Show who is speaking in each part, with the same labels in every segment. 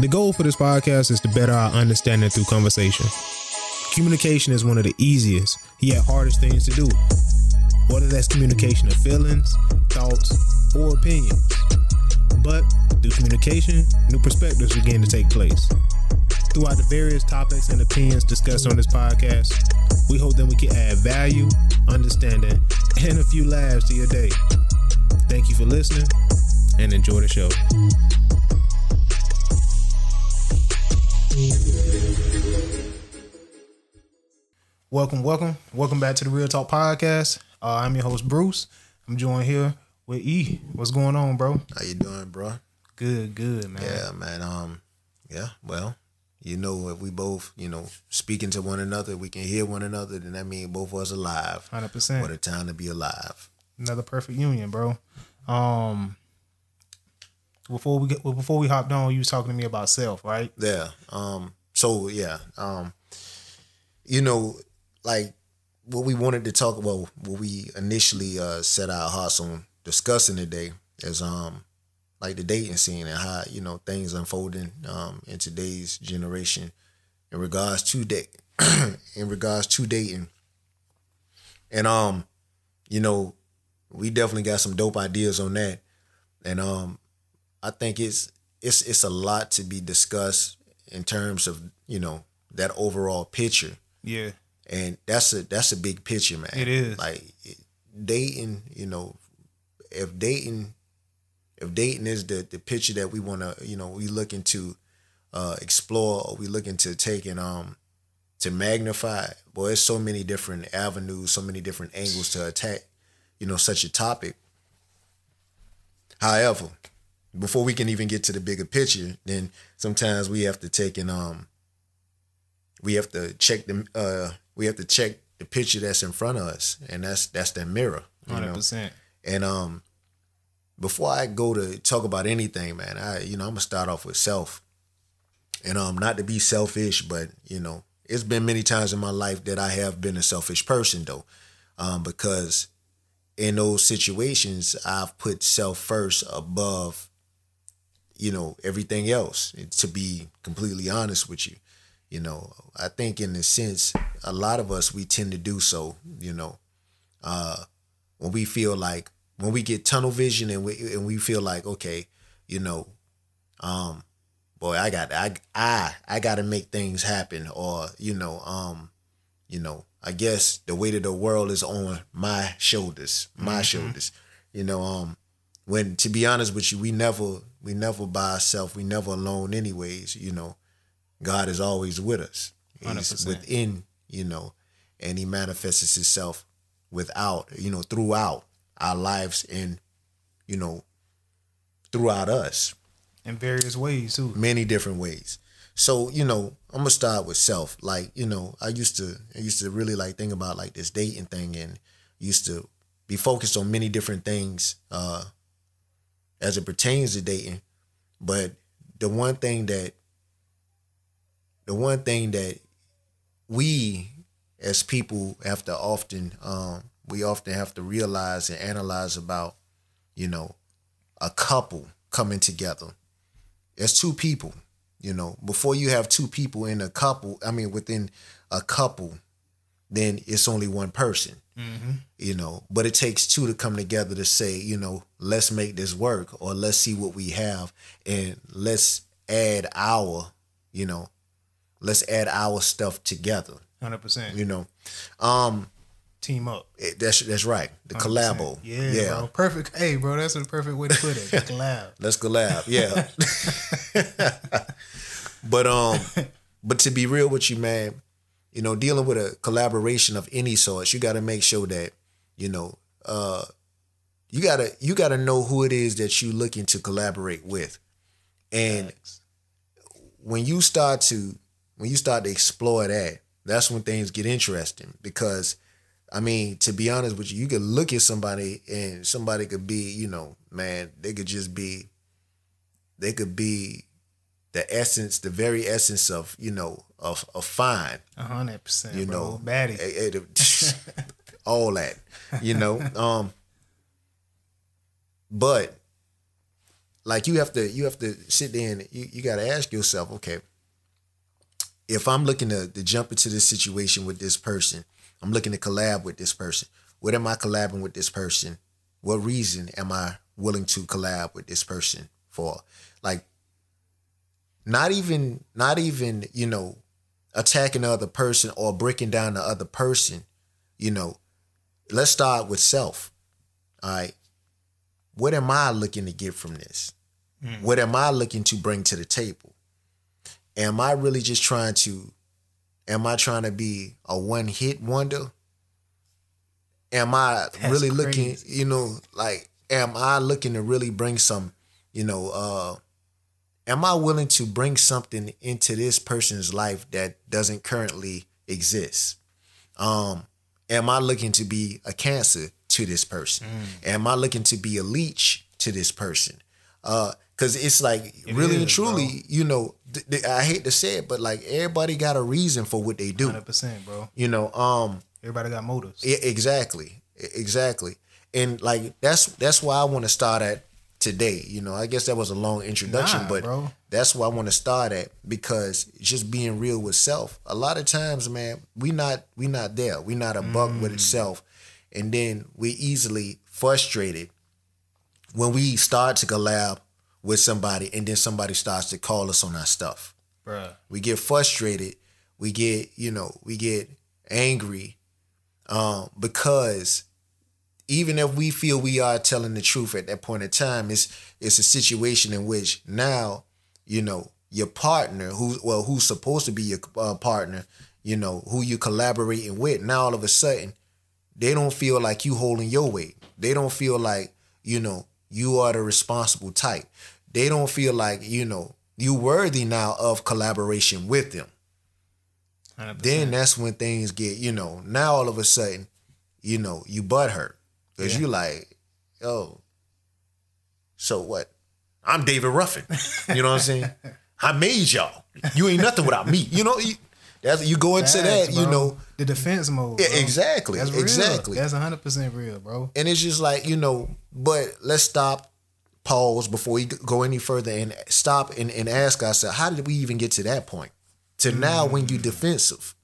Speaker 1: The goal for this podcast is to better our understanding through conversation. Communication is one of the easiest, yet hardest things to do. Whether that's communication of feelings, thoughts, or opinions. But through communication, new perspectives begin to take place. Throughout the various topics and opinions discussed on this podcast, we hope that we can add value, understanding, and a few laughs to your day. Thank you for listening and enjoy the show. Welcome, welcome, welcome back to the Real Talk Podcast. Uh, I'm your host Bruce. I'm joined here with E. What's going on, bro?
Speaker 2: How you doing, bro?
Speaker 1: Good, good, man.
Speaker 2: Yeah, man. Um, yeah. Well, you know, if we both, you know, speaking to one another, we can hear one another, then that means both of us alive.
Speaker 1: Hundred percent.
Speaker 2: What a time to be alive.
Speaker 1: Another perfect union, bro. Um, before we get before we hopped on, you was talking to me about self, right?
Speaker 2: Yeah. Um. So yeah. Um. You know, like what we wanted to talk about, what we initially uh, set our hearts on discussing today is um like the dating scene and how you know things unfolding um in today's generation in regards to date in regards to dating and um you know we definitely got some dope ideas on that and um i think it's it's it's a lot to be discussed in terms of you know that overall picture.
Speaker 1: Yeah,
Speaker 2: and that's a that's a big picture man.
Speaker 1: It is.
Speaker 2: like dating you know if dating if dating is the the picture that we want to you know we looking to uh explore or we looking to take and um to magnify boy there's so many different avenues so many different angles to attack you know such a topic. However before we can even get to the bigger picture then sometimes we have to take and um we have to check the uh we have to check the picture that's in front of us and that's that's that mirror you
Speaker 1: hundred percent.
Speaker 2: and um before I go to talk about anything, man, I you know, I'm gonna start off with self. And um not to be selfish, but you know, it's been many times in my life that I have been a selfish person though. Um, because in those situations I've put self first above, you know, everything else. To be completely honest with you. You know, I think in a sense, a lot of us we tend to do so, you know. Uh when we feel like when we get tunnel vision and we and we feel like okay, you know, um, boy, I got I I I got to make things happen, or you know, um, you know, I guess the weight of the world is on my shoulders, my shoulders, you know, um, when to be honest with you, we never we never by ourselves, we never alone, anyways, you know, God is always with us, He's
Speaker 1: 100%.
Speaker 2: within, you know, and He manifests Himself without, you know, throughout our lives and, you know, throughout us,
Speaker 1: In various ways too.
Speaker 2: many different ways. So, you know, I'm gonna start with self. Like, you know, I used to I used to really like think about like this dating thing and used to be focused on many different things uh as it pertains to dating. But the one thing that the one thing that we as people have to often um we often have to realize and analyze about, you know, a couple coming together. It's two people, you know. Before you have two people in a couple, I mean within a couple, then it's only one person. You know, but it takes two to come together to say, you know, let's make this work or let's see what we have and let's add our, you know, let's add our stuff together,
Speaker 1: Hundred percent.
Speaker 2: you know. Um
Speaker 1: Team up.
Speaker 2: it- that's that's right. The
Speaker 1: 100%.
Speaker 2: collabo.
Speaker 1: Yeah, bro. Perfect. Hey, bro, that's a perfect way to put it. Collab.
Speaker 2: Let's collab. Yeah. but um but to be real with you, man, you know, dealing with a collaboration of any sort, you gotta make sure that, you know, uh you gotta you gotta know who it is that you're looking to collaborate with. And when you start to when you start to explore that, that's when things get interesting because I mean, to be honest with you, you could look at somebody and somebody could be, you know, man, they could just be they could be the essence, the very essence of, you know, of of fine,
Speaker 1: hundred percent.
Speaker 2: you
Speaker 1: bro.
Speaker 2: know,
Speaker 1: baddie.
Speaker 2: all that, you know. Um, but like you have to you have to sit there and you, you got to ask yourself, okay, if I'm looking to, to jump into this situation with this person, I'm looking to collab with this person. What am I collabing with this person? What reason am I willing to collab with this person for? Like, not even not even you know attacking the other person or breaking down the other person. You know, let's start with self. All right. What am I looking to get from this? Mm. What am I looking to bring to the table? Am I really just trying to, am I trying to be a one hit wonder? Am I That's really crazy. looking, you know, like, am I looking to really bring some, you know, uh, am I willing to bring something into this person's life that doesn't currently exist? Um, am I looking to be a cancer to this person? Mm. Am I looking to be a leech to this person? Uh, cause it's like it really is, and truly, bro. you know, th- th- I hate to say it, but like everybody got a reason for what they do.
Speaker 1: Hundred percent, bro.
Speaker 2: You know, um,
Speaker 1: everybody got motives.
Speaker 2: Yeah, exactly, exactly, and like that's that's why I want to start at today. You know, I guess that was a long introduction, nah, but bro. that's why I want to start at because just being real with self. A lot of times, man, we not we not there. We not a buck mm. with itself, and then we easily frustrated when we start to collab with somebody, and then somebody starts to call us on our stuff.
Speaker 1: Bruh.
Speaker 2: We get frustrated. We get you know we get angry um, because even if we feel we are telling the truth at that point in time, it's it's a situation in which now, you know, your partner, who well, who's supposed to be your uh, partner, you know, who you collaborating with, now all of a sudden, they don't feel like you holding your weight. They don't feel like you know you are the responsible type. They don't feel like you know you worthy now of collaboration with them. 100%. Then that's when things get you know now all of a sudden, you know you butt hurt Cause yeah. you like, yo, so what? I'm David Ruffin. You know what I'm saying? I made y'all. You ain't nothing without me. You know, you, that's you go into that, bro. you know.
Speaker 1: The defense mode.
Speaker 2: Yeah, exactly. That's real. Exactly.
Speaker 1: That's 100% real, bro.
Speaker 2: And it's just like, you know, but let's stop, pause before we go any further and stop and, and ask ourselves, how did we even get to that point? To mm. now when you defensive.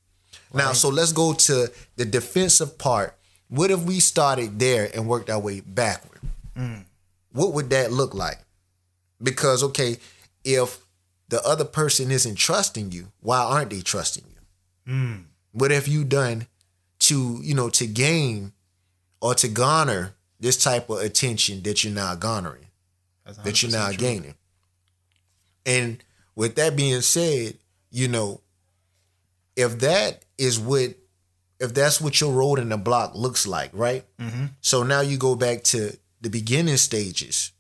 Speaker 2: Right. Now, so let's go to the defensive part what if we started there and worked our way backward? Mm. What would that look like? Because okay, if the other person isn't trusting you, why aren't they trusting you? Mm. What have you done to, you know, to gain or to garner this type of attention that you're now garnering, that you're now true. gaining? And with that being said, you know, if that is what if that's what your road in the block looks like, right? Mm-hmm. So now you go back to the beginning stages.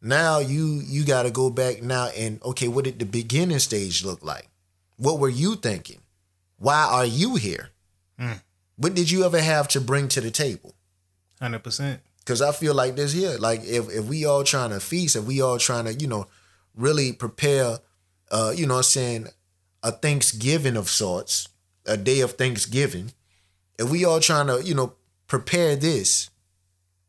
Speaker 2: Now you you got to go back now and okay, what did the beginning stage look like? What were you thinking? Why are you here? Mm. What did you ever have to bring to the table?
Speaker 1: Hundred percent.
Speaker 2: Because I feel like this here, like if if we all trying to feast, if we all trying to you know really prepare, uh, you know, I'm saying a Thanksgiving of sorts, a day of Thanksgiving if we all trying to, you know, prepare this,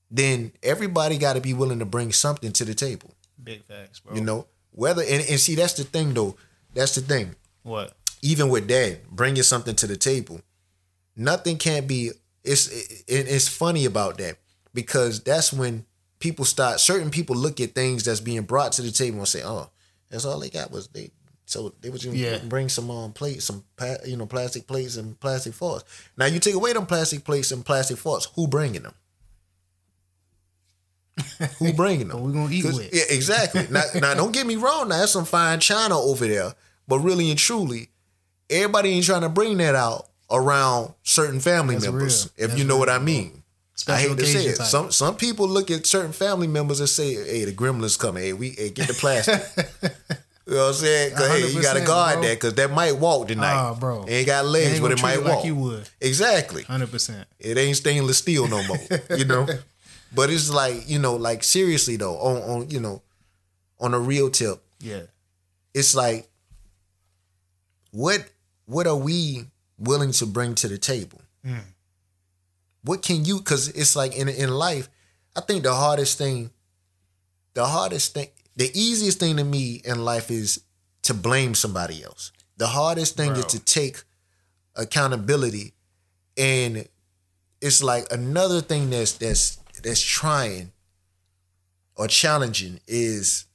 Speaker 2: then everybody got to be willing to bring something to the table.
Speaker 1: Big facts, bro.
Speaker 2: You know, whether and, and see that's the thing though. That's the thing.
Speaker 1: What?
Speaker 2: Even with that, bringing something to the table, nothing can't be. It's it, it's funny about that because that's when people start. Certain people look at things that's being brought to the table and say, "Oh, that's all they got was they so they would yeah. bring some um plates, some you know plastic plates and plastic forks. Now you take away them plastic plates and plastic forks. Who bringing them? Who bringing them?
Speaker 1: we gonna eat with?
Speaker 2: Yeah, exactly. now, now don't get me wrong. Now there's some fine china over there, but really and truly, everybody ain't trying to bring that out around certain family That's members. Real. If That's you know real. what I mean. Special I hate to say it. Type. Some some people look at certain family members and say, "Hey, the gremlins coming. Hey, we hey, get the plastic." You know what I'm saying? Cause hey, you gotta guard bro. that because that might walk tonight. Oh, bro. It ain't got legs, ain't but it might it walk. Like you would. Exactly.
Speaker 1: Hundred percent.
Speaker 2: It ain't stainless steel no more. you know? But it's like, you know, like seriously though, on on, you know, on a real tip.
Speaker 1: Yeah.
Speaker 2: It's like, what what are we willing to bring to the table? Mm. What can you cause it's like in in life, I think the hardest thing, the hardest thing the easiest thing to me in life is to blame somebody else. The hardest thing is to take accountability and it's like another thing that's that's that's trying or challenging is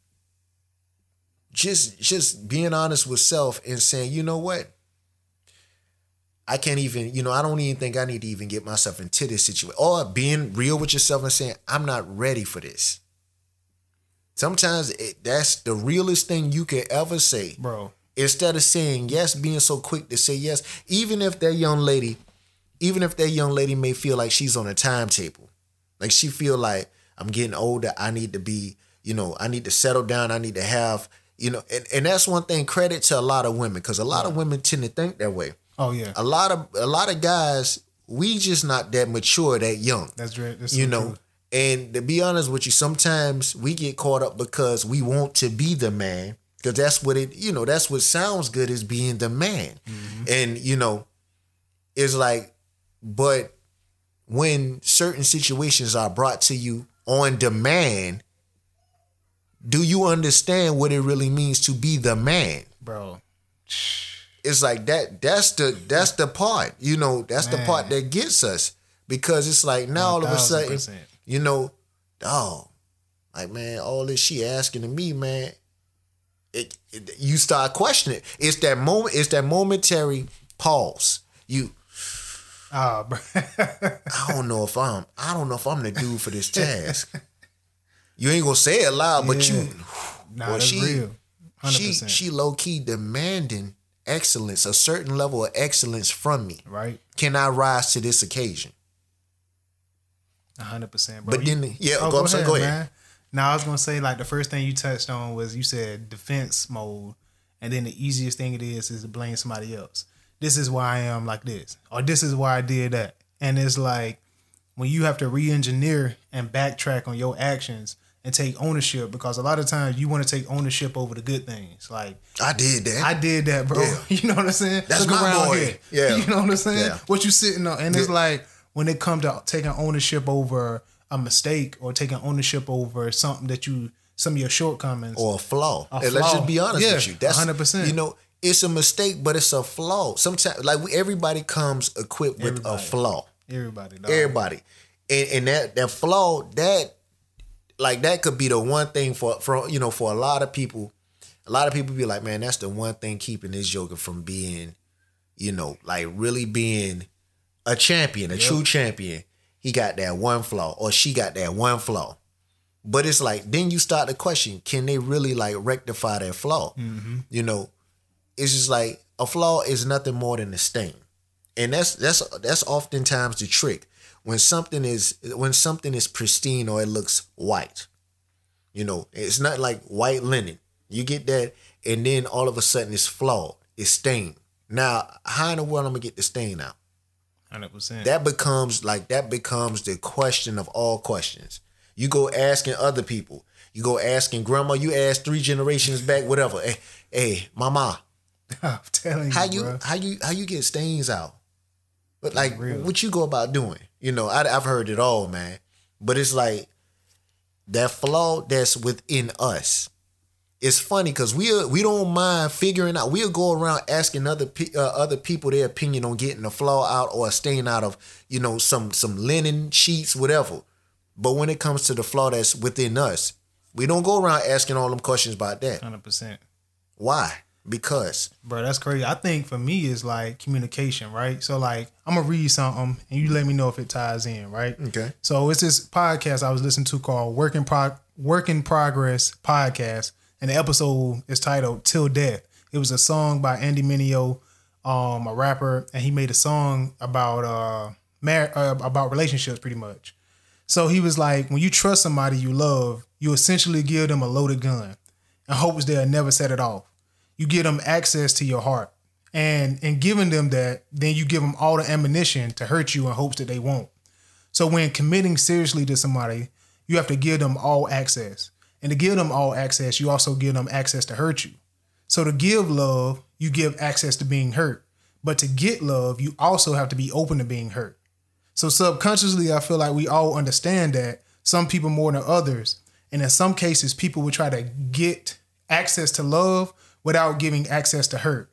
Speaker 2: just just being honest with self and saying, you know what? I can't even, you know, I don't even think I need to even get myself into this situation. Or being real with yourself and saying, I'm not ready for this. Sometimes it, that's the realest thing you can ever say.
Speaker 1: bro.
Speaker 2: Instead of saying yes, being so quick to say yes, even if that young lady, even if that young lady may feel like she's on a timetable, like she feel like I'm getting older, I need to be, you know, I need to settle down, I need to have, you know, and, and that's one thing. Credit to a lot of women because a lot of women tend to think that way.
Speaker 1: Oh yeah,
Speaker 2: A lot of a lot of guys, we just not that mature, that young
Speaker 1: that's right. That's
Speaker 2: you
Speaker 1: so
Speaker 2: know
Speaker 1: true.
Speaker 2: And to be honest with you sometimes we get caught up because we want to be the man because that's what it you know that's what sounds good is being the man. And you know it's like but when certain situations are brought to you on demand do you understand what it really means to be the man?
Speaker 1: Bro.
Speaker 2: it's like that that's the that's the part you know that's the part that gets us. Because it's like now all of a sudden
Speaker 1: 1000%.
Speaker 2: You know dog like man all this she asking of me man it, it you start questioning it's that moment it's that momentary pause you
Speaker 1: Ah, bro.
Speaker 2: i don't know if i'm i don't know if i'm the dude for this task you ain't gonna say it loud but you
Speaker 1: nah, that's
Speaker 2: she-
Speaker 1: real. 100%.
Speaker 2: she she low-key demanding excellence a certain level of excellence from me
Speaker 1: Right.
Speaker 2: can I rise to this occasion?
Speaker 1: Hundred percent, bro.
Speaker 2: But
Speaker 1: You-
Speaker 2: then, yeah,
Speaker 1: Oh,
Speaker 2: go, I'm sorry, go ahead.
Speaker 1: Now I was gonna say like the first thing you touched on was you said defense mode, and then the easiest thing it is is to blame somebody else. This is why I am like this, or this is why I did that, and it's like when you have to re-engineer and backtrack on your actions and take ownership because a lot of times you want to take ownership over the good things. Like
Speaker 2: I did that.
Speaker 1: I did that, bro.
Speaker 2: Yeah.
Speaker 1: You know what I'm saying?
Speaker 2: That's my boy. Yeah.
Speaker 1: You know what I'm saying?
Speaker 2: Yeah.
Speaker 1: What you sitting on, and it's like when it comes to taking ownership over a mistake or taking ownership over something that you, some of your shortcomings.
Speaker 2: or a flaw.
Speaker 1: A
Speaker 2: and let's just be honest
Speaker 1: Yeah,
Speaker 2: with you. That's
Speaker 1: 100%.
Speaker 2: You know, it's a mistake, but it's a flaw. Sometimes, like we, everybody comes equipped with a flaw.
Speaker 1: everybody, dog.
Speaker 2: Everybody, and and that that flaw that like that could be the one thing for for you know for a lot of people. A lot of people be like, man, that's the one thing keeping this Joker from being, you know, like really being a champion, a true champion. He got that one flaw, or she got that one flaw. But it's like then you start to question: Can they really like rectify that flaw? Mm-hmm. You know, it's just like a flaw is nothing more than a stain, and that's that's that's oftentimes the trick when something is when something is pristine or it looks white. You know, it's not like white linen. You get that, and then all of a sudden it's flawed, it's stained. Now, how in the world am I'm gonna get the stain out?
Speaker 1: Hundred percent.
Speaker 2: that becomes like that becomes the question of all questions. You go asking other people. You go asking grandma. You ask three generations back, whatever. Hey, hey, mama,
Speaker 1: I'm telling you,
Speaker 2: how you
Speaker 1: bro.
Speaker 2: how you how you get stains out? But like, what you go about doing? You know, I, I've heard it all, man. But it's like that flaw that's within us. It's funny because we we don't mind figuring out. We'll go around asking other pe- uh, other people their opinion on getting a flaw out or a stain out of you know some some linen sheets, whatever. But when it comes to the flaw that's within us, we don't go around asking all them questions about that.
Speaker 1: Hundred percent.
Speaker 2: Why? Because
Speaker 1: Bro, that's crazy. I think for me it's like communication, right? So like I'm gonna read something and you let me know if it ties in, right?
Speaker 2: okay,
Speaker 1: So it's this podcast I was listening to called Work in Pro- Work in Progress Podcast, and the episode is titled "Till Death." It was a song by Andy Mineo, um, a rapper, and he made a song about uh, mar- uh about relationships, pretty much. So he was like, when you trust somebody you love, you essentially give them a loaded gun, and hopes they'll never set it off. You give them access to your heart, and in giving them that, then you give them all the ammunition to hurt you in hopes that they won't. So when committing seriously to somebody, you have to give them all access. And to give them all access, you also give them access to hurt you. So to give love, you give access to being hurt. But to get love, you also have to be open to being hurt. So subconsciously, I feel like we all understand that some people more than others. And in some cases, people would try to get access to love without giving access to hurt.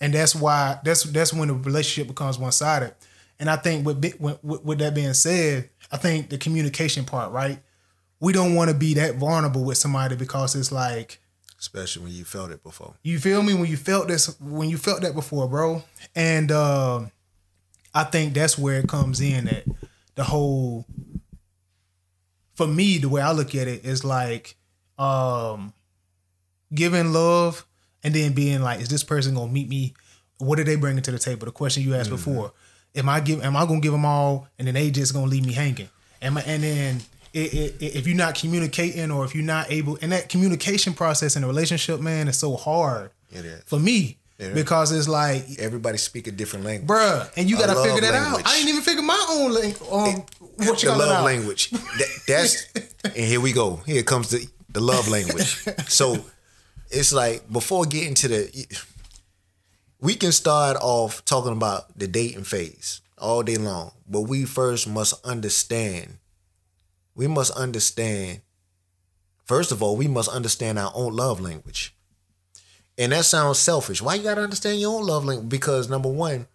Speaker 1: And that's why that's that's when the relationship becomes one sided. And I think with, with with that being said, I think the communication part, right? We don't want to be that vulnerable with somebody because it's like
Speaker 2: especially when you felt it before.
Speaker 1: You feel me? When you felt this, when you felt that before, bro. And uh, I think that's where it comes in that the whole. For me, the way I look at it is like um, giving love and then being like, is this person gonna meet me? What are they bringing to the table? The question you asked mm-hmm. before. Am I give? Am I gonna give them all, and then they just gonna leave me hanging? Am I, and then it, it, if you're not communicating or if you're not able, and that communication process in a relationship, man, is so hard It is. for me because it's like
Speaker 2: everybody speak a different language,
Speaker 1: bruh, and you got to figure that language. out. I didn't even figure my own language. Um,
Speaker 2: what you the love language. that, that's and here we go. Here comes the the love language. so it's like before getting to the, we can start off talking about the dating phase all day long, but we first must understand we must understand, first of all, we must understand our own love language. And that sounds selfish. Why you gotta understand your own love language? Because number one,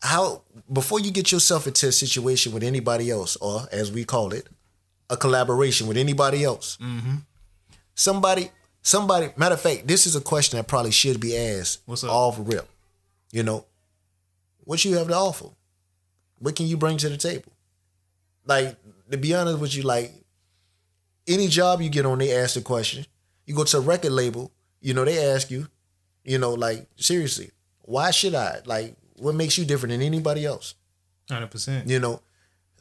Speaker 2: how before you get yourself into a situation with anybody else, or as we call it, a collaboration with anybody else, mm-hmm. somebody, somebody. Matter of fact, this is a question that probably should be asked.
Speaker 1: What's up?
Speaker 2: Off rip, you know, what you have to offer? What can you bring to the table? Like to be honest with you, like any job you get on, they ask the question. You go to a record label, you know, they ask you, you know, like seriously, why should I? Like, what makes you different than anybody else?
Speaker 1: Hundred percent.
Speaker 2: You know,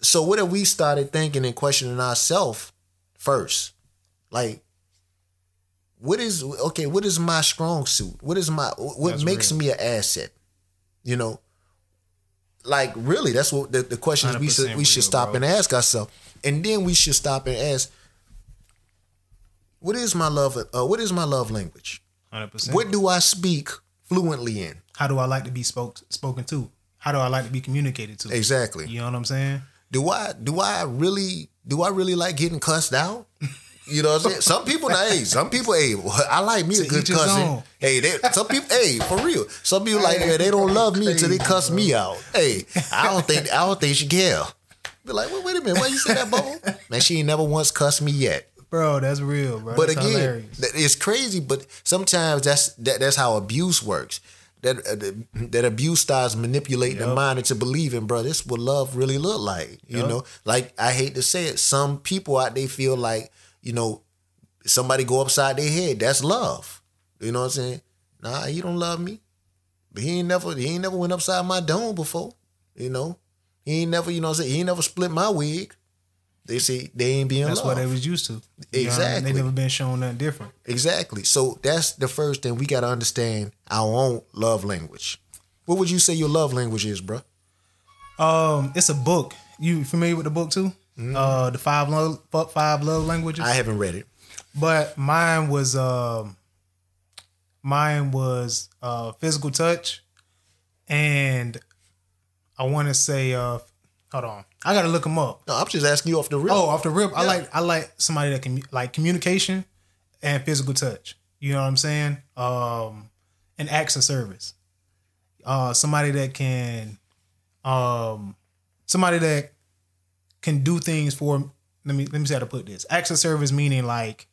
Speaker 2: so what if we started thinking and questioning ourselves first? Like, what is okay? What is my strong suit? What is my what That's makes real. me an asset? You know, like really, that's what the, the questions we should we should stop bro. and ask ourselves, and then we should stop and ask, what is my love? Uh, what is my love language?
Speaker 1: Hundred percent.
Speaker 2: What do I speak fluently in?
Speaker 1: How do I like to be spoke spoken to? How do I like to be communicated to?
Speaker 2: Exactly.
Speaker 1: You know what I'm saying?
Speaker 2: Do I do I really do I really like getting cussed out? You know what I'm saying? Some people, hey, some people, hey, I like me a good cousin. Hey, they, some people, hey, for real. Some people like hey, they don't love me until they cuss me out. Hey, I don't think I don't think she care. Be like, wait, wait a minute, why you say that, Bo? Man, she ain't never once cussed me yet.
Speaker 1: Bro, that's real, bro.
Speaker 2: But
Speaker 1: that's
Speaker 2: again,
Speaker 1: hilarious.
Speaker 2: it's crazy. But sometimes that's that, that's how abuse works. That uh, that abuse starts manipulating yep. the mind into believing, bro, this what love really look like. You yep. know, like I hate to say it, some people out there feel like you know, somebody go upside their head. That's love. You know what I'm saying? Nah, he don't love me. But he ain't never he ain't never went upside my dome before. You know? He ain't never, you know what I'm saying? He ain't never split my wig. They say they ain't being
Speaker 1: That's
Speaker 2: loved.
Speaker 1: what they was used to.
Speaker 2: Exactly.
Speaker 1: They never been shown nothing different.
Speaker 2: Exactly. So that's the first thing we gotta understand our own love language. What would you say your love language is, bro?
Speaker 1: Um, it's a book. You familiar with the book too? Mm-hmm. Uh, the five love five love languages.
Speaker 2: I haven't read it,
Speaker 1: but mine was uh, mine was uh, physical touch, and I want to say uh, hold on, I gotta look them up.
Speaker 2: No, I'm just asking you off the rip.
Speaker 1: Oh, off the rip, yeah. I like I like somebody that can like communication and physical touch. You know what I'm saying? Um, and acts of service. Uh, somebody that can, um, somebody that can do things for let me let me see how to put this. Acts of service meaning like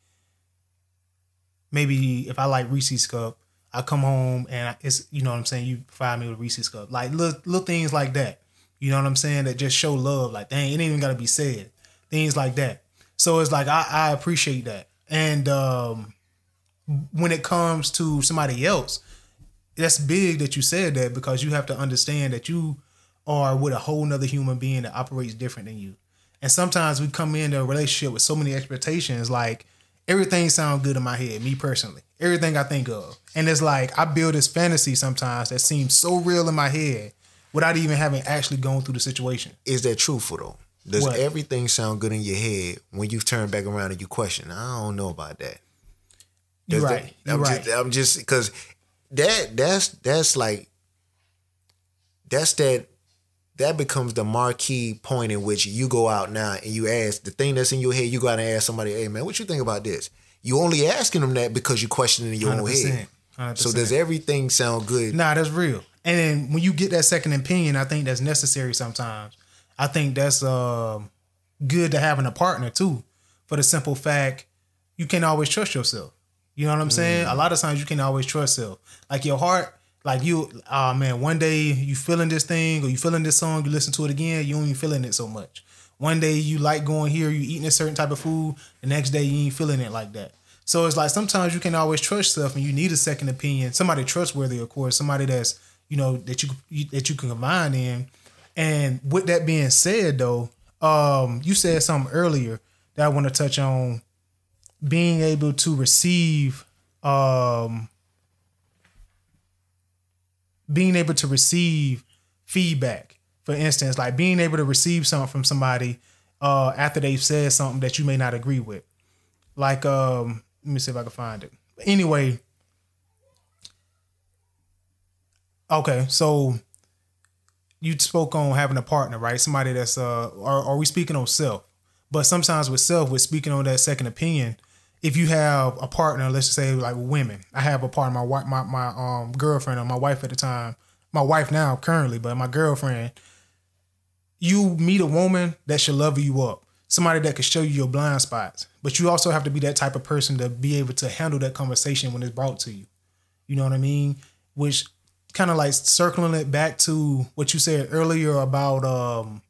Speaker 1: maybe if I like Reese's cup, I come home and it's you know what I'm saying. You provide me with Reese's cup, like little, little things like that. You know what I'm saying? That just show love. Like dang, it ain't even gotta be said. Things like that. So it's like I, I appreciate that. And um, when it comes to somebody else, that's big that you said that because you have to understand that you are with a whole nother human being that operates different than you. And sometimes we come into a relationship with so many expectations, like everything sounds good in my head, me personally. Everything I think of. And it's like I build this fantasy sometimes that seems so real in my head without even having actually gone through the situation.
Speaker 2: Is that truthful though? Does what? everything sound good in your head when you turn back around and you question? I don't know about that.
Speaker 1: You're right. You're
Speaker 2: I'm
Speaker 1: right.
Speaker 2: Just, I'm just because that that's that's like that's that that becomes the marquee point in which you go out now and you ask the thing that's in your head. You go out and ask somebody, "Hey man, what you think about this?" You only asking them that because you're questioning your own head.
Speaker 1: 100%.
Speaker 2: So does everything sound good?
Speaker 1: Nah, that's real. And then when you get that second opinion, I think that's necessary sometimes. I think that's um good to having a partner too, for the simple fact you can't always trust yourself. You know what I'm saying? A lot of times you can't always trust yourself. Like your heart, like you, oh man, one day you feeling this thing or you feeling this song, you listen to it again, you ain't feeling it so much. One day you like going here, you eating a certain type of food, the next day you ain't feeling it like that. So it's like sometimes you can always trust stuff and you need a second opinion, somebody trustworthy, of course, somebody that's you know that you, you that you can combine in. And with that being said, though, um, you said something earlier that I want to touch on being able to receive um being able to receive feedback. For instance like being able to receive something from somebody uh after they've said something that you may not agree with. Like um let me see if i can find it. Anyway okay so you spoke on having a partner right? Somebody that's uh are, are we speaking on self? But sometimes with self we're speaking on that second opinion if you have a partner, let's just say like women, I have a partner, my wife, my my um girlfriend or my wife at the time, my wife now currently, but my girlfriend. You meet a woman that should love you up, somebody that can show you your blind spots, but you also have to be that type of person to be able to handle that conversation when it's brought to you. You know what I mean? Which kind of like circling it back to what you said earlier about um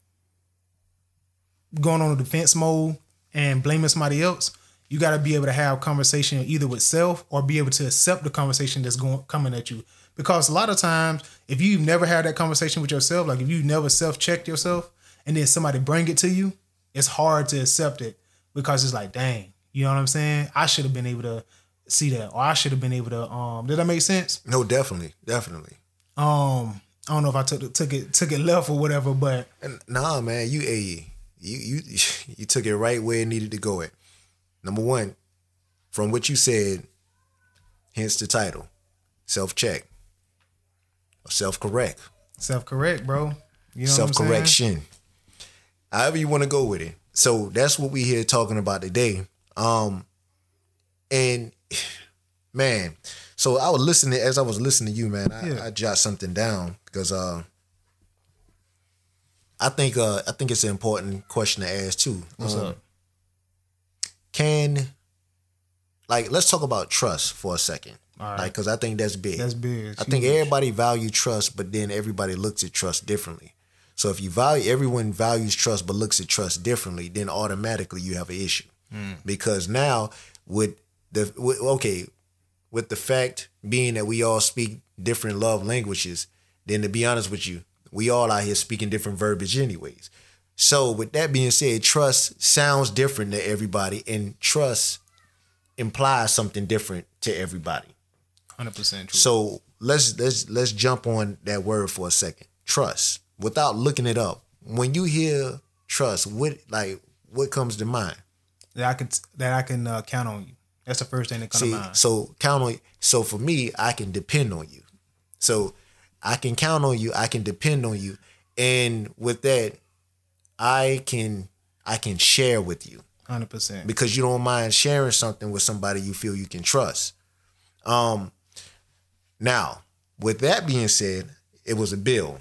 Speaker 1: going on a defense mode and blaming somebody else you got to be able to have conversation either with self or be able to accept the conversation that's going coming at you because a lot of times if you've never had that conversation with yourself like if you never self-checked yourself and then somebody bring it to you it's hard to accept it because it's like dang you know what i'm saying i should have been able to see that or i should have been able to um did that make sense
Speaker 2: No, definitely, definitely.
Speaker 1: um i don't know if i took it took it took it left or whatever but
Speaker 2: nah, man, you a you you you took it right where it needed to go at. Number one, from what you said, hence the title, self check or self correct,
Speaker 1: self-correct bro you know
Speaker 2: self
Speaker 1: what I'm saying?
Speaker 2: correction. However you want to go with it. So that's what we here talking about today. Um, and man, so I was listening as I was listening to you, man. I,
Speaker 1: Yeah.
Speaker 2: I jot something down because uh, I think uh, I think it's an important question to ask too.
Speaker 1: What's
Speaker 2: Um,
Speaker 1: up?
Speaker 2: Can like let's talk about trust for a second,
Speaker 1: right.
Speaker 2: like because I think that's big.
Speaker 1: That's big. It's
Speaker 2: I think everybody value trust, but then everybody looks at trust differently. So if you value everyone values trust but looks at trust differently, then automatically you have an issue. Hmm. Because now with the with, okay, with the fact being that we all speak different love languages, then to be honest with you, we all out here speaking different verbiage anyways. So with that being said, trust sounds different to everybody and trust implies something different to everybody.
Speaker 1: 100% true.
Speaker 2: So let's let's let's jump on that word for a second. Trust. Without looking it up. When you hear trust, what like what comes to mind?
Speaker 1: that I can that I can uh, count on you. That's the first thing that comes
Speaker 2: See,
Speaker 1: to mind.
Speaker 2: so count on so for me, I can depend on you. So I can count on you, I can depend on you. And with that, I can I can share with you.
Speaker 1: Hundred percent.
Speaker 2: because you don't mind sharing something with somebody you feel you can trust. Um now, with that being said, it was a bill.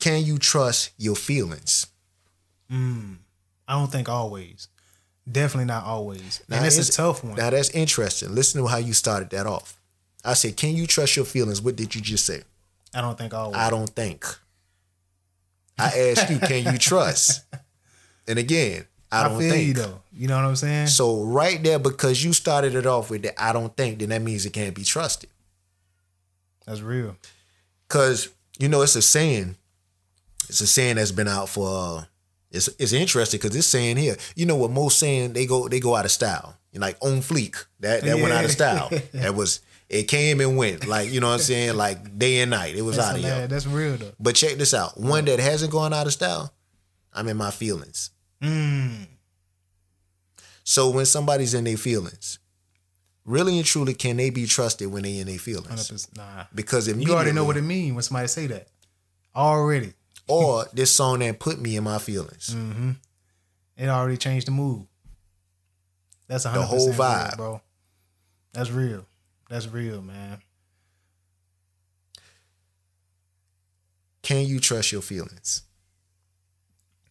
Speaker 2: Can you trust your feelings?
Speaker 1: Mm, I don't think always. Definitely not always.
Speaker 2: Now,
Speaker 1: and it's a tough one.
Speaker 2: Now that's interesting. Listen to how you started that off. I said, "Can you trust your feelings?" What did you just say?
Speaker 1: I don't think always.
Speaker 2: I don't think. I asked you, "Can you trust?" And again, I
Speaker 1: I,
Speaker 2: don't think.
Speaker 1: you though. You know what I'm saying?
Speaker 2: So right there, because you started it off with the "I don't think," then that means it can't be trusted.
Speaker 1: That's real.
Speaker 2: Cause you know it's a saying. It's a saying that's been out for. Uh, it's it's interesting because this saying here. You know what most saying they go they go out of style. You like on fleek. That that went out of style. That was it came and went. Like you know what I'm saying. Like day and night. It was
Speaker 1: That's,
Speaker 2: out of
Speaker 1: hilarious.
Speaker 2: here.
Speaker 1: That's real though.
Speaker 2: But check this out. One that hasn't gone out of style. I'm in my feelings.
Speaker 1: Mm.
Speaker 2: So when somebody's in their feelings, really and truly, can they be trusted when they in their feelings?
Speaker 1: 100%. Nah.
Speaker 2: Because if
Speaker 1: You already know what it means when somebody say that. Already.
Speaker 2: or this song that put me in my feelings.
Speaker 1: Mm-hmm. It already changed the mood. That's a
Speaker 2: The
Speaker 1: hundred
Speaker 2: whole
Speaker 1: percent real,
Speaker 2: vibe.
Speaker 1: bro. That's real. That's real, man.
Speaker 2: Can you trust your feelings?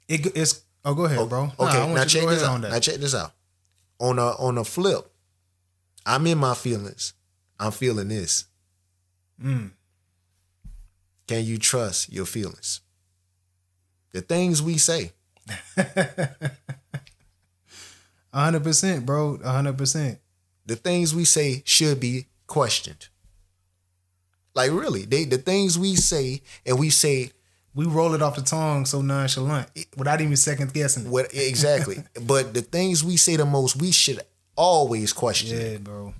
Speaker 1: It, it's oh go ahead, bro. Nah,
Speaker 2: Okay, now check this out.
Speaker 1: on
Speaker 2: Now check this out. On a on a flip, I'm in my feelings. I'm feeling this.
Speaker 1: Mm.
Speaker 2: Can you trust your feelings? The things we say.
Speaker 1: A hundred percent, bro. A hundred percent.
Speaker 2: the things we say should be questioned. Like really, they the things we say and we say
Speaker 1: We roll it off the tongue so nonchalant without even second guessing it.
Speaker 2: what exactly. but the things we say the most, we should always question it.
Speaker 1: Yeah, bro.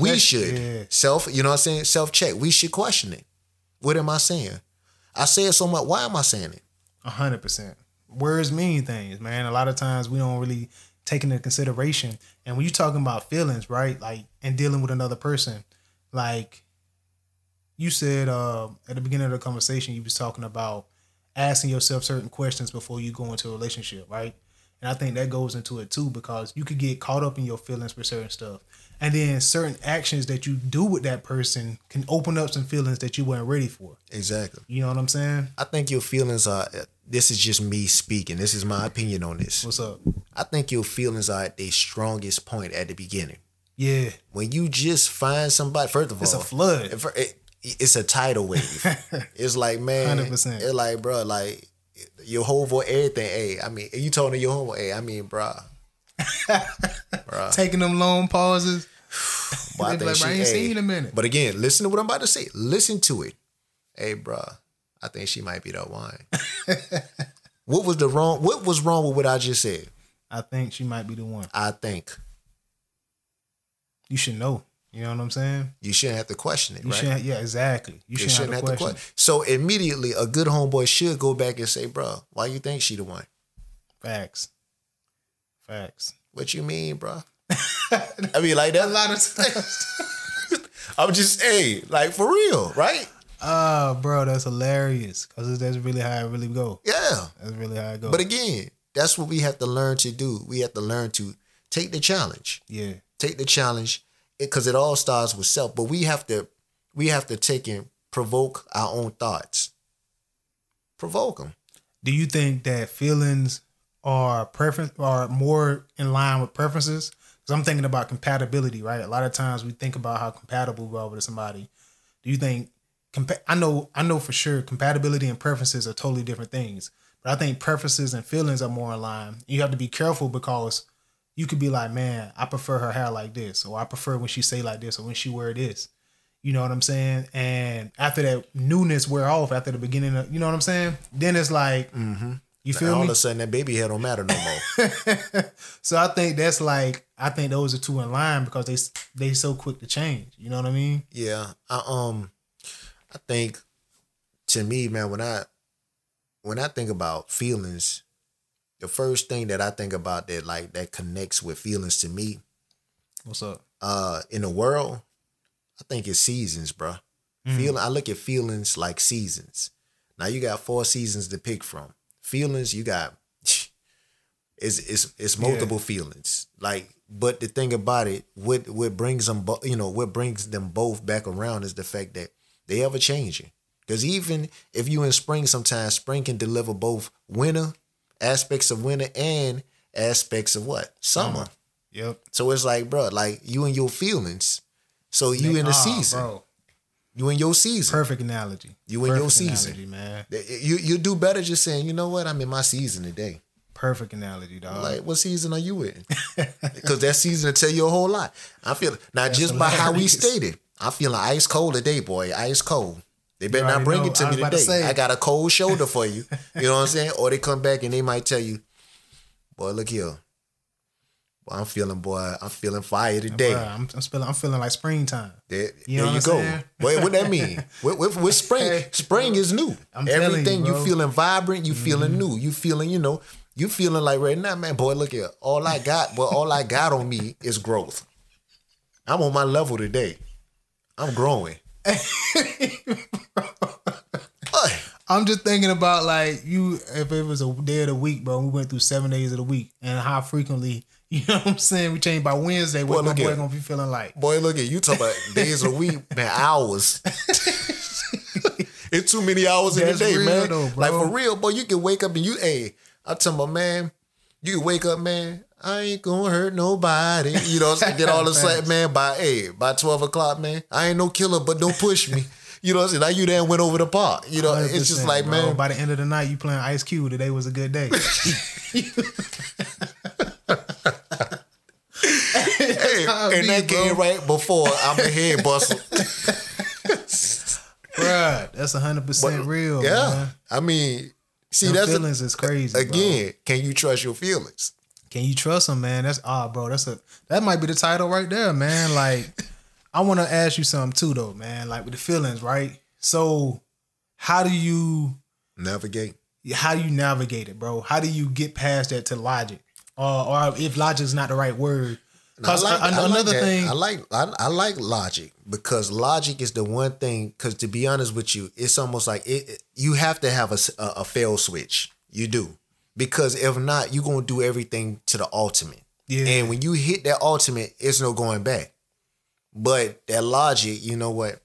Speaker 2: We
Speaker 1: Especially-
Speaker 2: should
Speaker 1: yeah.
Speaker 2: self, you know what I'm saying? Self check. We should question it. What am I saying? I say it so much. Why am I saying it?
Speaker 1: A hundred percent. Words mean things, man. A lot of times we don't really take into consideration. And when you're talking about feelings, right? Like and dealing with another person, like you said uh, at the beginning of the conversation, you was talking about asking yourself certain questions before you go into a relationship, right? And I think that goes into it too because you could get caught up in your feelings for certain stuff. And then certain actions that you do with that person can open up some feelings that you weren't ready for.
Speaker 2: Exactly.
Speaker 1: You know what I'm saying?
Speaker 2: I think your feelings are. This is just me speaking. This is my opinion on this.
Speaker 1: What's up?
Speaker 2: I think your feelings are at their strongest point at the beginning.
Speaker 1: Yeah.
Speaker 2: when you just find somebody, first of all,
Speaker 1: It's a flood.
Speaker 2: it- it's a tidal wave. it's like man,
Speaker 1: 100%.
Speaker 2: It's like bro, like your whole voice, everything. Hey, I mean, you told her your whole hey, I mean, bro,
Speaker 1: taking them long pauses.
Speaker 2: Boy, I think
Speaker 1: like,
Speaker 2: she-
Speaker 1: I ain't
Speaker 2: hey."
Speaker 1: seen in a minute.
Speaker 2: But again, listen to what I'm about to say. Listen to it. Hey, bro, I think she might be that wine. what was the wrong? What was wrong with what I just said?
Speaker 1: I think she might be the one.
Speaker 2: I think
Speaker 1: You should know. You know what I'm saying?
Speaker 2: you shouldn't have to question it,
Speaker 1: You
Speaker 2: right?
Speaker 1: shouldn't. Yeah, exactly. You
Speaker 2: You
Speaker 1: shouldn't,
Speaker 2: shouldn't
Speaker 1: have to question.
Speaker 2: So immediately, a good homeboy should go back and say, "Bro, why you think she the one?
Speaker 1: Facts. Facts.
Speaker 2: What you mean, bro? I mean, like that.
Speaker 1: A lot of times.
Speaker 2: I'm just, hey, like for real, right?
Speaker 1: Ah, bro, that's hilarious. Cause that's really how it really go.
Speaker 2: Yeah.
Speaker 1: That's really how it go.
Speaker 2: But again, that's what we have to learn to do. We have to learn to take the challenge.
Speaker 1: yeah,
Speaker 2: Take the challenge, because it, all starts with self. But we have to, we have to take and provoke our own thoughts. Provoke them.
Speaker 1: do you think that feelings are preference are more in line with preferences? Because I'm thinking about compatibility, right? A lot of times we think about how compatible we are with somebody. Do you think? Compa- I know, I know for sure, compatibility and preferences are totally different things. But I think preferences and feelings are more aligned. You have to be careful because you could be like, man, I prefer her hair like this, or I prefer when she say like this, or when she wear this. You know what I'm saying? And after that newness wear off, after the beginning of, you know what I'm saying? Then it's like, you
Speaker 2: And
Speaker 1: feel
Speaker 2: all
Speaker 1: me?
Speaker 2: of a sudden, that baby hair don't matter no more.
Speaker 1: So I think that's like, I think those are two in line because they they so quick to change. You know what I mean?
Speaker 2: Yeah. I um I think to me, man, when I when I think about feelings, the first thing that I think about that like that connects with feelings to me,
Speaker 1: What's up?
Speaker 2: uh, in the world, I think it's seasons, bro. Feel I look at feelings like seasons. Now you got four seasons to pick from. Feelings, you got it's it's it's multiple feelings. Like, but the thing about it, what what brings them, bo- you know, what brings them both back around is the fact that they ever changing. Because even if you in spring, sometimes spring can deliver both winter aspects of winter and aspects of what summer.
Speaker 1: Yep.
Speaker 2: So it's like, bro, like you and your feelings. So you in the
Speaker 1: Ah,
Speaker 2: season.
Speaker 1: bro.
Speaker 2: You in your season.
Speaker 1: Perfect analogy.
Speaker 2: You in your season.
Speaker 1: analogy, man.
Speaker 2: You you do better just saying, you know what, I'm in my season today.
Speaker 1: Perfect analogy, dog.
Speaker 2: Like, what season are you in? Because that season will tell you a whole lot. I feel now just by how we stated, I'm feeling ice cold today, boy. Ice cold. They better not bring
Speaker 1: know.
Speaker 2: it to me
Speaker 1: about to
Speaker 2: today. I got a cold shoulder for you. You know what I'm saying? Or they come back and they might tell you, boy, look here. Boy, I'm feeling, boy, I'm feeling fire today.
Speaker 1: I'm, I'm feeling, I'm feeling like springtime.
Speaker 2: There,
Speaker 1: You know
Speaker 2: there you go. What, what that mean? With, with, with spring, spring is new.
Speaker 1: I'm telling you,
Speaker 2: Everything you.
Speaker 1: Mm-hmm.
Speaker 2: feeling vibrant, you feeling new. You feeling, you know, you feeling like right now, man. Boy, look here. All I got, well, all I got on me is growth. I'm on my level today. I'm growing.
Speaker 1: I'm just thinking about like you if it was a day of the week, bro. We went through seven days of the week, and how frequently, you know what I'm saying? We changed by Wednesday. What
Speaker 2: Boy,
Speaker 1: my
Speaker 2: look
Speaker 1: boy
Speaker 2: at-
Speaker 1: gonna be feeling like?
Speaker 2: Boy, look at you talking about days of the week, man, hours. it's too many hours in a day,
Speaker 1: real
Speaker 2: man.
Speaker 1: though,
Speaker 2: like for real, boy, you can wake up and you, hey, I'm talking about, man, you can wake up, man. I ain't gonna hurt nobody. You know, what I'm saying? get all the sweat, man. By hey, by twelve o'clock, man. I ain't no killer, but don't push me. You know, what I'm saying? Now you there and went over the park. You know, it's just like,
Speaker 1: bro.
Speaker 2: man,
Speaker 1: By the end of the night, you playing Ice Cube. Today was a good day.
Speaker 2: hey, and that came
Speaker 1: bro.
Speaker 2: right before I'm a head bustle.
Speaker 1: Bruh, that's hundred percent real.
Speaker 2: yeah,
Speaker 1: man.
Speaker 2: I mean, see,
Speaker 1: Them
Speaker 2: that's a-
Speaker 1: feelings is crazy. bro.
Speaker 2: again. Can you trust your feelings?
Speaker 1: Can you trust them, man? That's ah, bro. That's a that might be the title right there, man. Like, I want to ask you something too, though, man. Like with the feelings, right? So, how do you
Speaker 2: Navigate.
Speaker 1: how do you navigate it, bro? How do you get past that to logic, or or if logic is not the right word? Because
Speaker 2: I like- I like
Speaker 1: another thing,
Speaker 2: I like I, I like logic because logic is the one thing. Because to be honest with you, it's almost like it. it- You have to have a a fail switch. You do because if not, you're gonna do everything to the ultimate.
Speaker 1: Yeah.
Speaker 2: And when you hit that ultimate, it's no going back. But that logic, you know what?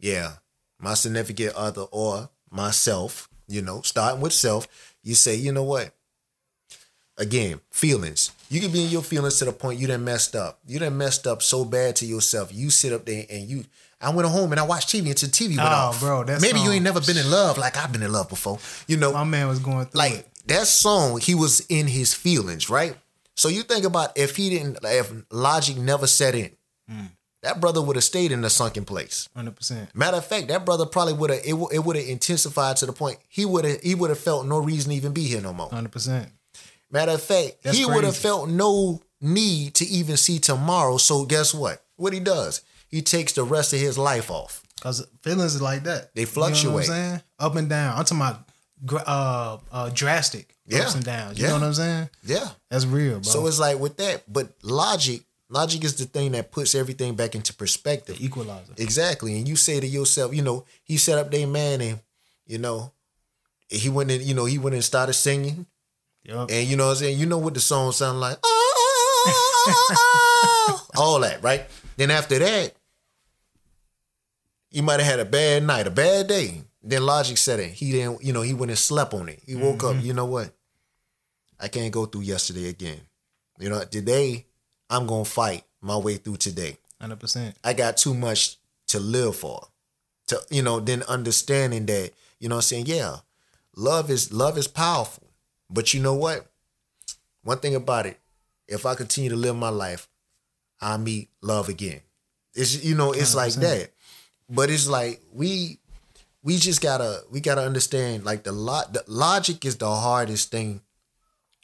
Speaker 2: Yeah, my significant other or myself, you know, starting with self, you say, you know what? Again, feelings. You can be in your feelings to the point you done messed up. You done messed up so bad to yourself. You sit up there and you. I went home and I watched TV until TV went
Speaker 1: Oh,
Speaker 2: off.
Speaker 1: bro, that
Speaker 2: maybe you ain't never been in love like I've been in love before. You know,
Speaker 1: my man was going through
Speaker 2: like
Speaker 1: it.
Speaker 2: that song, he was in his feelings, right? So you think about if he didn't, if logic never set in,
Speaker 1: Mm.
Speaker 2: that brother would have stayed in the sunken place.
Speaker 1: hundred percent.
Speaker 2: Matter of fact, that brother probably would have it, w- it would have intensified to the point he would have he would have felt no reason to even be here no more.
Speaker 1: Hundred percent.
Speaker 2: Matter of fact,
Speaker 1: That's
Speaker 2: he would have felt no need to even see tomorrow. So guess what? What he does, he takes the rest of his life off.
Speaker 1: Cause feelings is like that.
Speaker 2: They
Speaker 1: You know what I'm
Speaker 2: fluctuate.
Speaker 1: saying? Up and down. I'm talking about uh, uh, drastic
Speaker 2: Yeah.
Speaker 1: ups and downs. You
Speaker 2: Yeah.
Speaker 1: know what I'm saying?
Speaker 2: Yeah.
Speaker 1: That's real, bro.
Speaker 2: So it's like with that, but logic, logic is the thing that puts everything back into perspective.
Speaker 1: equalizer.
Speaker 2: Exactly. And you say to yourself, you know, he set up their man and, you know, he went in, you know, he went and started singing.
Speaker 1: Yup.
Speaker 2: And you know what I'm saying? You know what the song sound like. All that, right? Then after that, you might have had a bad night, a bad day. Then logic said it. He didn't, you know, he went and slept on it. He woke up, mm-hmm. you know what? I can't go through yesterday again. You know, today I'm gonna fight my way through today.
Speaker 1: Hundred percent.
Speaker 2: I got too much to live for. To you know, then understanding that, you know what I'm saying, yeah, love is love is powerful. But you know what? One thing about it, if I continue to live my life, I'll meet love again. It's you know, it's like
Speaker 1: 100%.
Speaker 2: that. But it's like we we just gotta we gotta understand like the lot the logic is the hardest thing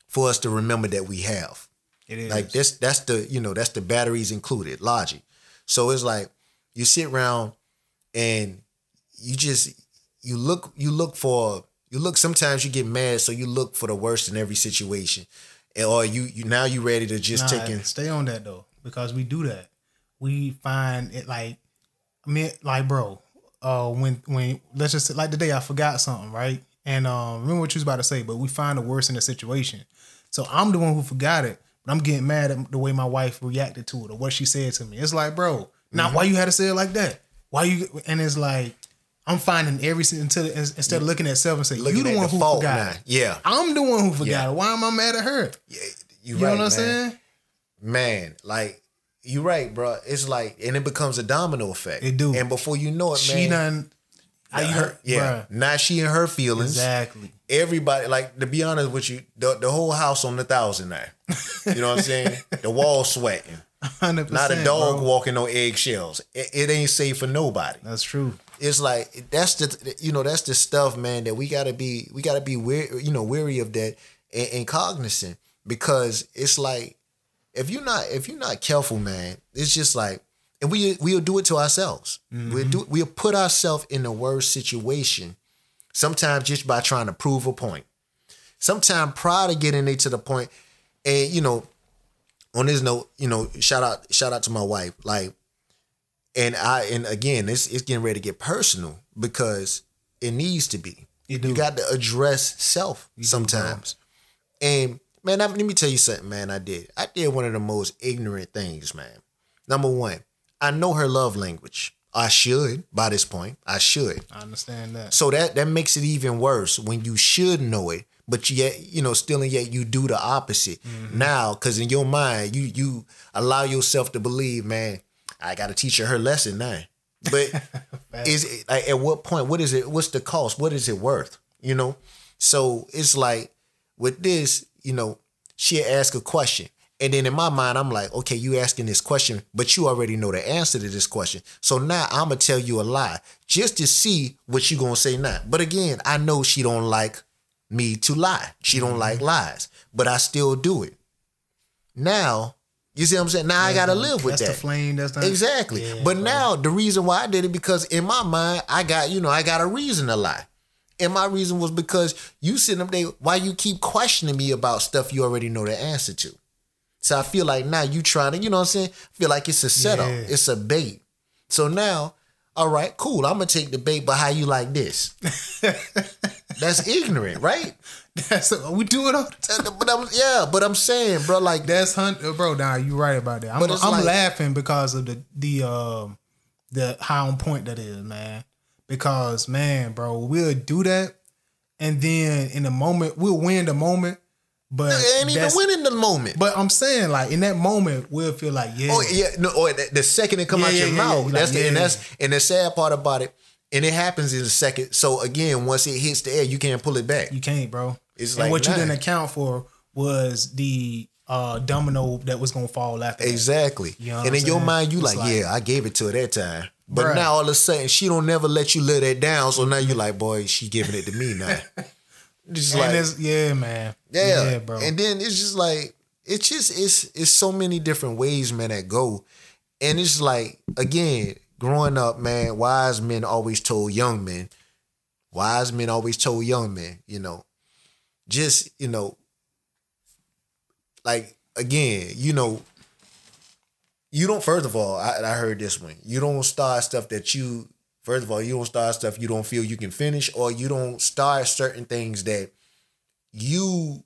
Speaker 2: for us to remember that we have.
Speaker 1: It is.
Speaker 2: Like this, that's the you know that's the batteries included logic. So it's like you sit around and you just you look you look for you look. Sometimes you get mad, so you look for the worst in every situation, or you you now you ready to just
Speaker 1: Nah,
Speaker 2: take in.
Speaker 1: stay on that though, because we do that. We find it like, I mean, like, bro, uh, when when let's just like today I forgot something, right? And um, remember what you was about to say, but we find the worst in the situation. So I'm the one who forgot it, but I'm getting mad at the way my wife reacted to it or what she said to me. It's like, bro, now
Speaker 2: Mm-hmm.
Speaker 1: why you had to say it like that? Why you? And it's like. I'm finding every until instead of looking at self and say
Speaker 2: Looking
Speaker 1: you the one
Speaker 2: the
Speaker 1: who forgot.
Speaker 2: now. Yeah.
Speaker 1: I'm the one who forgot
Speaker 2: Yeah.
Speaker 1: it. Why am I mad at her?
Speaker 2: Yeah, you,
Speaker 1: You
Speaker 2: right,
Speaker 1: know what I'm
Speaker 2: man.
Speaker 1: saying?
Speaker 2: man, like you right, bro. It's like, and it becomes a domino effect.
Speaker 1: It do.
Speaker 2: And before you know it,
Speaker 1: She
Speaker 2: man,
Speaker 1: done. I
Speaker 2: her,
Speaker 1: heard,
Speaker 2: yeah. Now she and her feelings.
Speaker 1: exactly.
Speaker 2: Everybody, like to be honest with you, the, the whole house on the thousand now. You know what I'm saying? the wall sweating.
Speaker 1: 100%,
Speaker 2: Not a dog walking on eggshells. It, it ain't safe for nobody.
Speaker 1: That's true.
Speaker 2: It's like that's the you know that's the stuff, man. That we gotta be we gotta be weary, you know, weary of that and, and cognizant because it's like if you're not if you're not careful, man, it's just like and we we'll do it to ourselves. We'll do we'll put ourselves in the worst situation. Sometimes just by trying to prove a point. Sometimes prior to getting it to the point, and you know, on this note, you know, shout out shout out to my wife, like and I and again, it's it's getting ready to get personal because it needs to be.
Speaker 1: You.
Speaker 2: You got to address self sometimes. and man, I, let me tell you something, man. I did. I did one of the most ignorant things, man. Number one, I know her love language. I should by this point. I should.
Speaker 1: I understand that.
Speaker 2: So that that makes it even worse when you should know it, but yet you know still and yet you do the opposite. Mm-hmm. Now, because in your mind you you allow yourself to believe, man, I got to teach her her lesson now. But is it, like, at what point? What is it? What's the cost? What is it worth? You know. So it's like with this, you know, she ask a question. And then in my mind, I'm like, okay, you asking this question, but you already know the answer to this question. So now I'm gonna tell you a lie just to see what you gonna say now. But again, I know she don't like me to lie. She don't like mm-hmm. lies, but I still do it. Now, you see what I'm saying? Now I gotta live with
Speaker 1: that's
Speaker 2: that.
Speaker 1: the flame. That's not
Speaker 2: Exactly.
Speaker 1: Yeah,
Speaker 2: but
Speaker 1: bro.
Speaker 2: now the reason why I did it because in my mind I got you know I got a reason to lie, and my reason was because you sitting up there why you keep questioning me about stuff you already know the answer to. So I feel like now you trying to you know what I'm saying. I feel like it's a setup.
Speaker 1: Yeah.
Speaker 2: It's a bait. So now, all right, cool. I'm gonna take the bait, but how you like this? That's ignorant, right?
Speaker 1: That's we do it all. the time.
Speaker 2: But I'm yeah, but I'm saying, bro, like
Speaker 1: That's hunt, bro. Nah, you right about that. I'm, I'm
Speaker 2: like-
Speaker 1: laughing because of the the um the how on point that is, man. Because man, bro, we'll do that, and then in the moment we'll win the moment, but
Speaker 2: it ain't even winning the moment.
Speaker 1: But I'm saying, like in that moment, we'll feel like, yeah,
Speaker 2: Oh yeah, no. Or the, the second it come
Speaker 1: Yeah,
Speaker 2: out
Speaker 1: yeah,
Speaker 2: your
Speaker 1: yeah,
Speaker 2: mouth,
Speaker 1: Like,
Speaker 2: that's the and that's and the sad part about it, and it happens in a second. So again, once it hits the air, you can't pull it back.
Speaker 1: you can't, bro.
Speaker 2: It's
Speaker 1: and
Speaker 2: like,
Speaker 1: what you didn't account for was the uh domino that was gonna fall after. that.
Speaker 2: Exactly.
Speaker 1: You know
Speaker 2: and in your mind, you like,
Speaker 1: like-
Speaker 2: yeah, I gave it to her that time. But
Speaker 1: Bruh.
Speaker 2: now all of a sudden, she don't never let you let that down. So now you're like, boy, she giving it to me now. just
Speaker 1: And
Speaker 2: like,
Speaker 1: yeah, man.
Speaker 2: yeah.
Speaker 1: yeah, bro.
Speaker 2: And then it's just like it's just it's it's so many different ways, man, that go. And it's like, again, growing up, man, wise men always told young men, wise men always told young men, you know, just, you know, like again, you know, you don't first of all, I, I heard this one. You don't start stuff that you first of all, you don't start stuff you don't feel you can finish, or you don't start certain things that you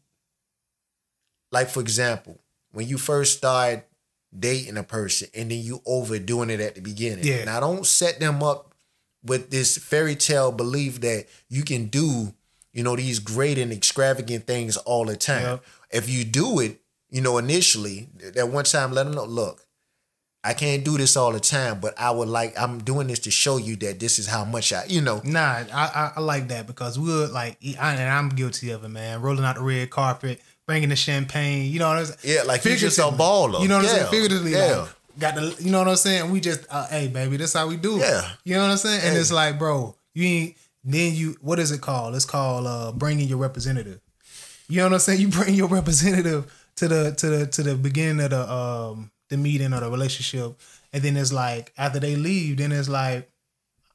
Speaker 2: like for example, when you first start dating a person and then you overdoing it at the beginning.
Speaker 1: Yeah.
Speaker 2: Now don't set them up with this fairy tale belief that you can do, you know, these great and extravagant things all the time. If you do it, you know, initially, that one time let them know, look, I can't do this all the time, but I would like I'm doing this to show you that this is how much I, you know,
Speaker 1: Nah, I, I like that because we're like, I, and I'm guilty of it, man. Rolling out the red carpet, bringing the champagne. You know what I'm saying?
Speaker 2: Yeah, like you just a
Speaker 1: Figuratively.
Speaker 2: baller.
Speaker 1: You know what I'm saying? Figuratively,
Speaker 2: yeah.
Speaker 1: like, got the, you know what I'm saying? We just, uh, hey, baby, that's how we do it.
Speaker 2: Yeah.
Speaker 1: You know what I'm saying? And
Speaker 2: Hey.
Speaker 1: it's like, bro, you ain't. Then you, what is it called? It's called uh bringing your representative. You know what I'm saying? You bring your representative to the to the to the beginning of the um the meeting or the relationship, and then it's like after they leave, then it's like.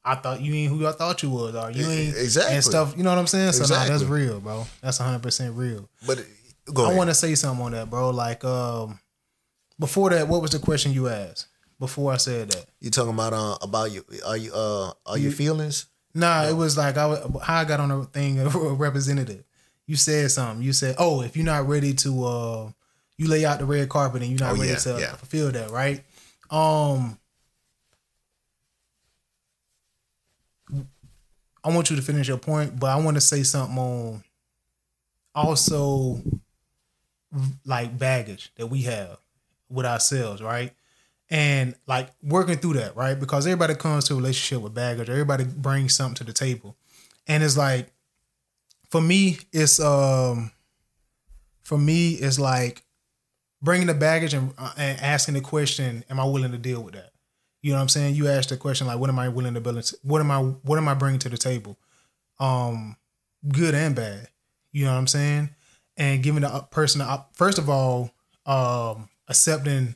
Speaker 1: I thought you ain't who I thought you was, or you ain't
Speaker 2: Exactly.
Speaker 1: and stuff. You know what I'm saying? So nah, that's real, bro. That's 100 percent real.
Speaker 2: but go
Speaker 1: I want to say something on that, bro. Like, um, before that, what was the question you asked? Before I said that,
Speaker 2: you talking about uh about you are you uh are your feelings?
Speaker 1: nah, it was like I was, how I got on the thing a representative. You said something. You said, "Oh, if you're not ready to, uh, you lay out the red carpet and you're not
Speaker 2: Oh,
Speaker 1: ready
Speaker 2: yeah,
Speaker 1: to
Speaker 2: yeah.
Speaker 1: fulfill that, right?" Um, I want you to finish your point, but I want to say something on also like baggage that we have with ourselves, right? And like working through that, right? Because everybody comes to a relationship with baggage. Everybody brings something to the table. And it's like for me, it's um for me it's like bringing the baggage and, uh, and asking the question, am I willing to deal with that? You know what I'm saying? You ask the question like, what am I willing to build? What am I what am I bringing to the table? Um, good and bad. You know what I'm saying? And giving the person the first of all, um, accepting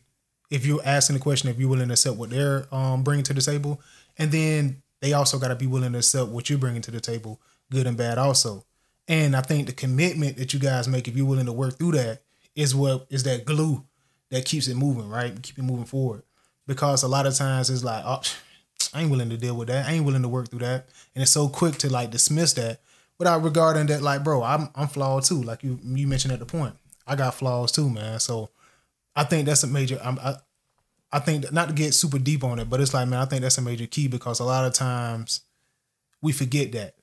Speaker 1: if you're asking the question if you're willing to accept what they're um bringing to the table, and then they also got to be willing to accept what you're bringing to the table, good and bad also. And I think the commitment that you guys make, if you're willing to work through that, is what is that glue that keeps it moving, right? Keep it moving forward. Because a lot of times it's like, oh, I ain't willing to deal with that. I ain't willing to work through that. And it's so quick to like dismiss that without regarding that, like, bro, I'm I'm flawed too. Like you you mentioned at the point, I got flaws too, man. So I think that's a major. I'm, I I think not to get super deep on it, but it's like, man, I think that's a major key because a lot of times we forget that.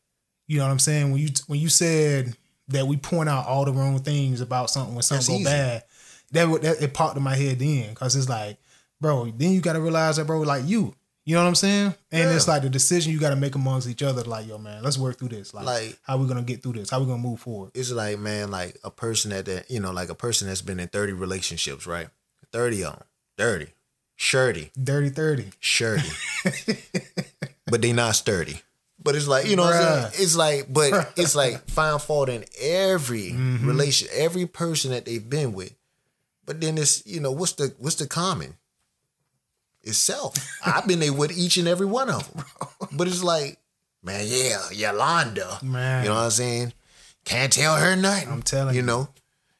Speaker 1: You know what I'm saying? When you when you said that we point out all the wrong things about something when something
Speaker 2: That's
Speaker 1: go
Speaker 2: easy.
Speaker 1: bad, that, that it popped in my head then because it's like, bro, then you got to realize that, bro, like you. You know what I'm saying? And it's like the decision you got to make amongst each other. Like, yo, man, let's work through this. Like,
Speaker 2: Like-
Speaker 1: how we gonna get through this? How we gonna move forward?
Speaker 2: it's like man, like a person that that you know, like a person that's been in thirty relationships, right? Thirty on, thirty, shirty,
Speaker 1: Dirty thirty.
Speaker 2: shirty, but they not sturdy. But it's like you know, what I'm saying? it's like, but it's like find fault in every
Speaker 1: Mm-hmm.
Speaker 2: relation, every person that they've been with. But then it's you know, what's the what's the common? It's self. I've been there with each and every one of them. But it's like, man, yeah, Yolanda.
Speaker 1: Man.
Speaker 2: You know what I'm saying? Can't tell her nothing.
Speaker 1: I'm telling
Speaker 2: you.
Speaker 1: you.
Speaker 2: know,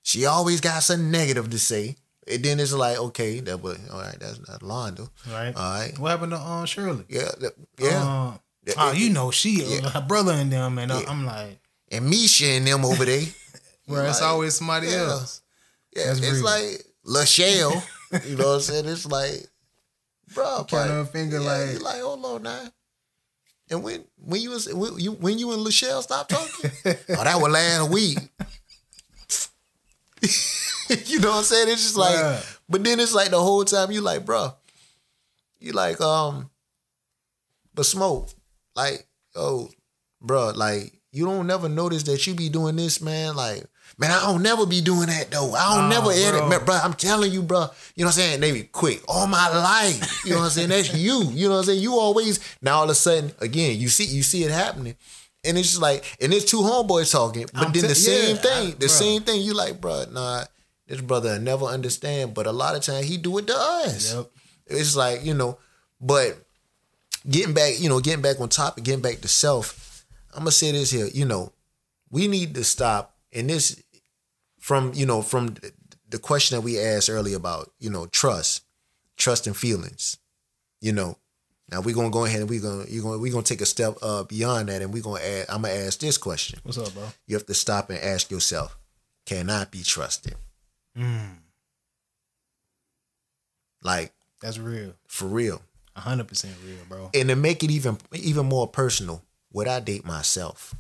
Speaker 2: she always got something negative to say. And then it's like, okay, that was all right. That's not Yolanda.
Speaker 1: Right.
Speaker 2: All right.
Speaker 1: What happened to uh, Shirley?
Speaker 2: Yeah. that- Yeah.
Speaker 1: Uh,
Speaker 2: Yeah,
Speaker 1: oh, you know she,
Speaker 2: yeah.
Speaker 1: her brother and them, and uh,
Speaker 2: Yeah.
Speaker 1: I'm like,
Speaker 2: and Misha and them over there.
Speaker 1: it's
Speaker 2: like,
Speaker 1: always somebody
Speaker 2: yeah.
Speaker 1: else.
Speaker 2: Yeah.
Speaker 1: That's
Speaker 2: it's
Speaker 1: real.
Speaker 2: like Lachelle. you know what I'm saying? It's like, bro,
Speaker 1: Kind
Speaker 2: like,
Speaker 1: of finger
Speaker 2: yeah,
Speaker 1: like,
Speaker 2: you like, hold on now. And when when you was when you when you and Lachelle stopped talking, oh, that was last week. you know what I'm saying? It's just like,
Speaker 1: Bruh.
Speaker 2: but then it's like the whole time you like, bro, you like, um, but smoke, like, oh, bro, like you don't never notice that you be doing this, man. Like, man, I don't never be doing that though. I don't
Speaker 1: Oh,
Speaker 2: never edit,
Speaker 1: bro.
Speaker 2: man, bro. I'm telling you, bro. You know what I'm saying? They be quick all my life. You know what I'm saying? That's you. You know what I'm saying? You always now all of a sudden again you see you see it happening. And it's just like, and it's two homeboys talking, but
Speaker 1: I'm
Speaker 2: then
Speaker 1: te-
Speaker 2: the same
Speaker 1: yeah,
Speaker 2: thing,
Speaker 1: I-
Speaker 2: the
Speaker 1: bruh.
Speaker 2: same thing. You like, bro, nah, this brother never understand. But a lot of times he do it to us.
Speaker 1: Yep.
Speaker 2: It's like you know, but getting back, you know, getting back on topic, getting back to self. I'm gonna say this here. You know, we need to stop. And this from you know from the question that we asked earlier about you know trust, trust and feelings. You know, now we're gonna go ahead and we're gonna you're gonna we're gonna take a step uh, beyond that, and we're gonna add. I'm gonna ask this question.
Speaker 1: What's up, bro?
Speaker 2: You have to stop and ask yourself: Can I be trusted? Like
Speaker 1: That's real.
Speaker 2: for real.
Speaker 1: Hundred percent real, bro.
Speaker 2: and to make it even even more personal, would I date myself?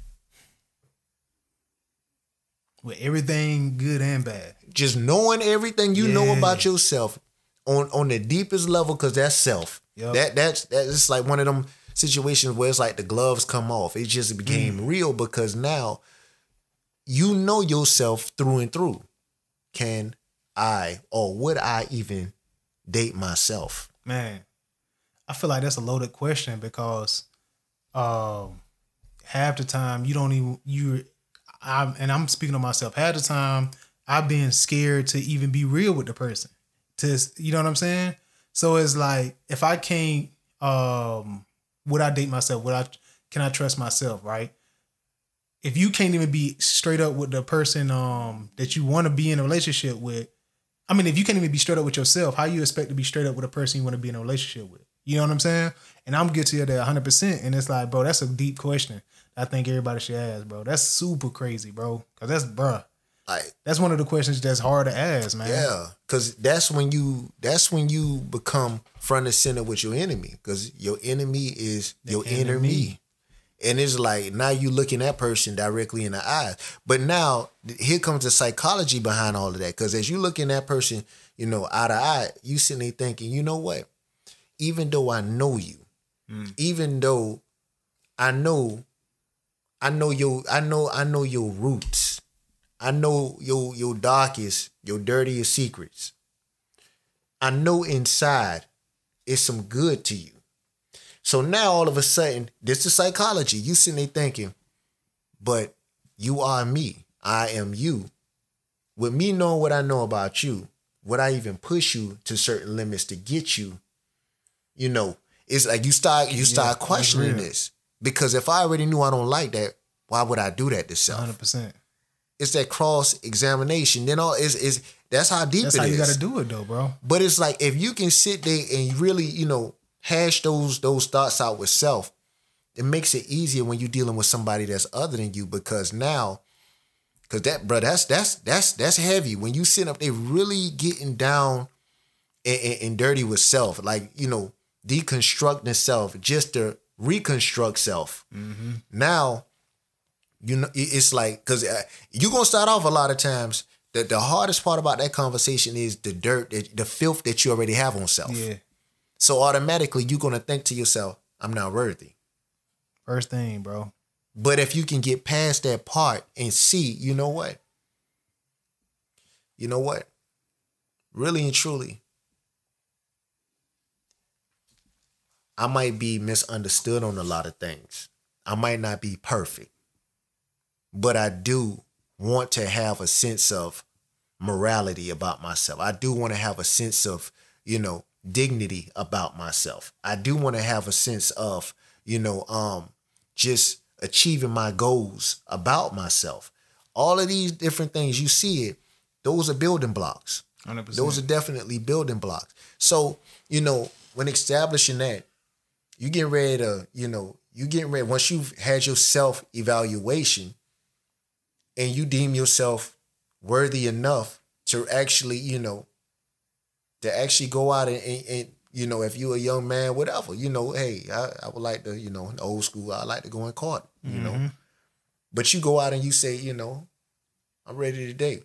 Speaker 1: With everything good and bad.
Speaker 2: Just knowing everything you know about yourself on on the deepest level, because that's self.
Speaker 1: Yep.
Speaker 2: That that's that's like one of them situations where it's like the gloves come off. It just became
Speaker 1: Mm.
Speaker 2: real because now you know yourself through and through. Can I or would I even date myself?
Speaker 1: Man, I feel like that's a loaded question because um half the time you don't even you I'm and I'm speaking to myself, half the time I've been scared to even be real with the person. To you know what I'm saying? So it's like if I can't um would I date myself? Would I can I trust myself, right? If you can't even be straight up with the person um that you want to be in a relationship with, I mean, if you can't even be straight up with yourself, how you expect to be straight up with a person you want to be in a relationship with? You know what I'm saying? And I'm guilty of that 100%. And it's like, bro, that's a deep question. I think everybody should ask, bro. That's super crazy, bro. Cause that's, bruh,
Speaker 2: Like
Speaker 1: that's one of the questions that's hard to ask, man.
Speaker 2: Yeah, because that's when you that's when you become front and center with your enemy. Because your enemy is your enemy. and it's like now you looking that person directly in the eyes. But now here comes the psychology behind all of that. Because as you looking at that person, you know, eye to eye, you sitting there thinking, you know what? Even though I know you, hmm. even though I know, I know your, I know, I know your roots. I know your your darkest, your dirtiest secrets. I know inside it's some good to you. So now all of a sudden, this is psychology. You sitting there thinking, but you are me. I am you. With me knowing what I know about you, would I even push you to certain limits to get you? You know, it's like you start you start
Speaker 1: that's
Speaker 2: questioning this. Because if I already knew I don't like that, why would I do that to self?
Speaker 1: 100%.
Speaker 2: it's that cross examination. Then all is is that's how deep
Speaker 1: That's
Speaker 2: it
Speaker 1: how you got to do it, though, bro.
Speaker 2: But it's like if you can sit there and really, you know, hash those those thoughts out with self, it makes it easier when you're dealing with somebody that's other than you because now, because that bro, that's that's that's that's heavy when you sit up there really getting down and, and, and dirty with self, like you know, deconstructing self just to reconstruct self. Mm-hmm. Now, you know, it's like because uh, you're gonna start off a lot of times. The, the hardest part about that conversation is the dirt, that, the filth that you already have on self.
Speaker 1: Yeah.
Speaker 2: So automatically you're gonna think to yourself, I'm not worthy.
Speaker 1: First thing, bro.
Speaker 2: But if you can get past that part and see, you know what? You know what? Really and truly, I might be misunderstood on a lot of things. I might not be perfect. But I do want to have a sense of morality about myself. I do want to have a sense of, you know, dignity about myself. I do want to have a sense of, you know, um just achieving my goals about myself. All of these different things you see it, those are building blocks.
Speaker 1: 100%.
Speaker 2: Those are definitely building blocks. So, you know, when establishing that, you get ready to, you know, you getting ready once you've had your self evaluation and you deem yourself worthy enough to actually, you know, to actually go out and, and, and you know, if you're a young man, whatever, you know, hey, I, I would like to, you know, in old school, I like to go in court, you know. Mm-hmm. But you go out and you say, you know, I'm ready to date.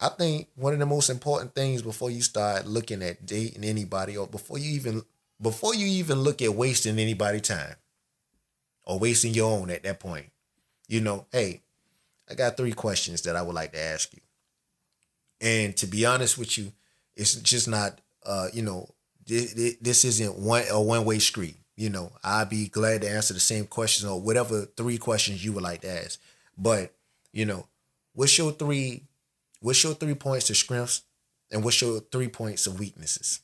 Speaker 2: I think one of the most important things before you start looking at dating anybody or before you even before you even look at wasting anybody time or wasting your own at that point, you know, hey, I got three questions that I would like to ask you. And to be honest with you, it's just not uh, you know, this, this isn't one a one-way street. You know, I'd be glad to answer the same questions or whatever three questions you would like to ask. But, you know, what's your three what's your three points of strengths and what's your three points of weaknesses?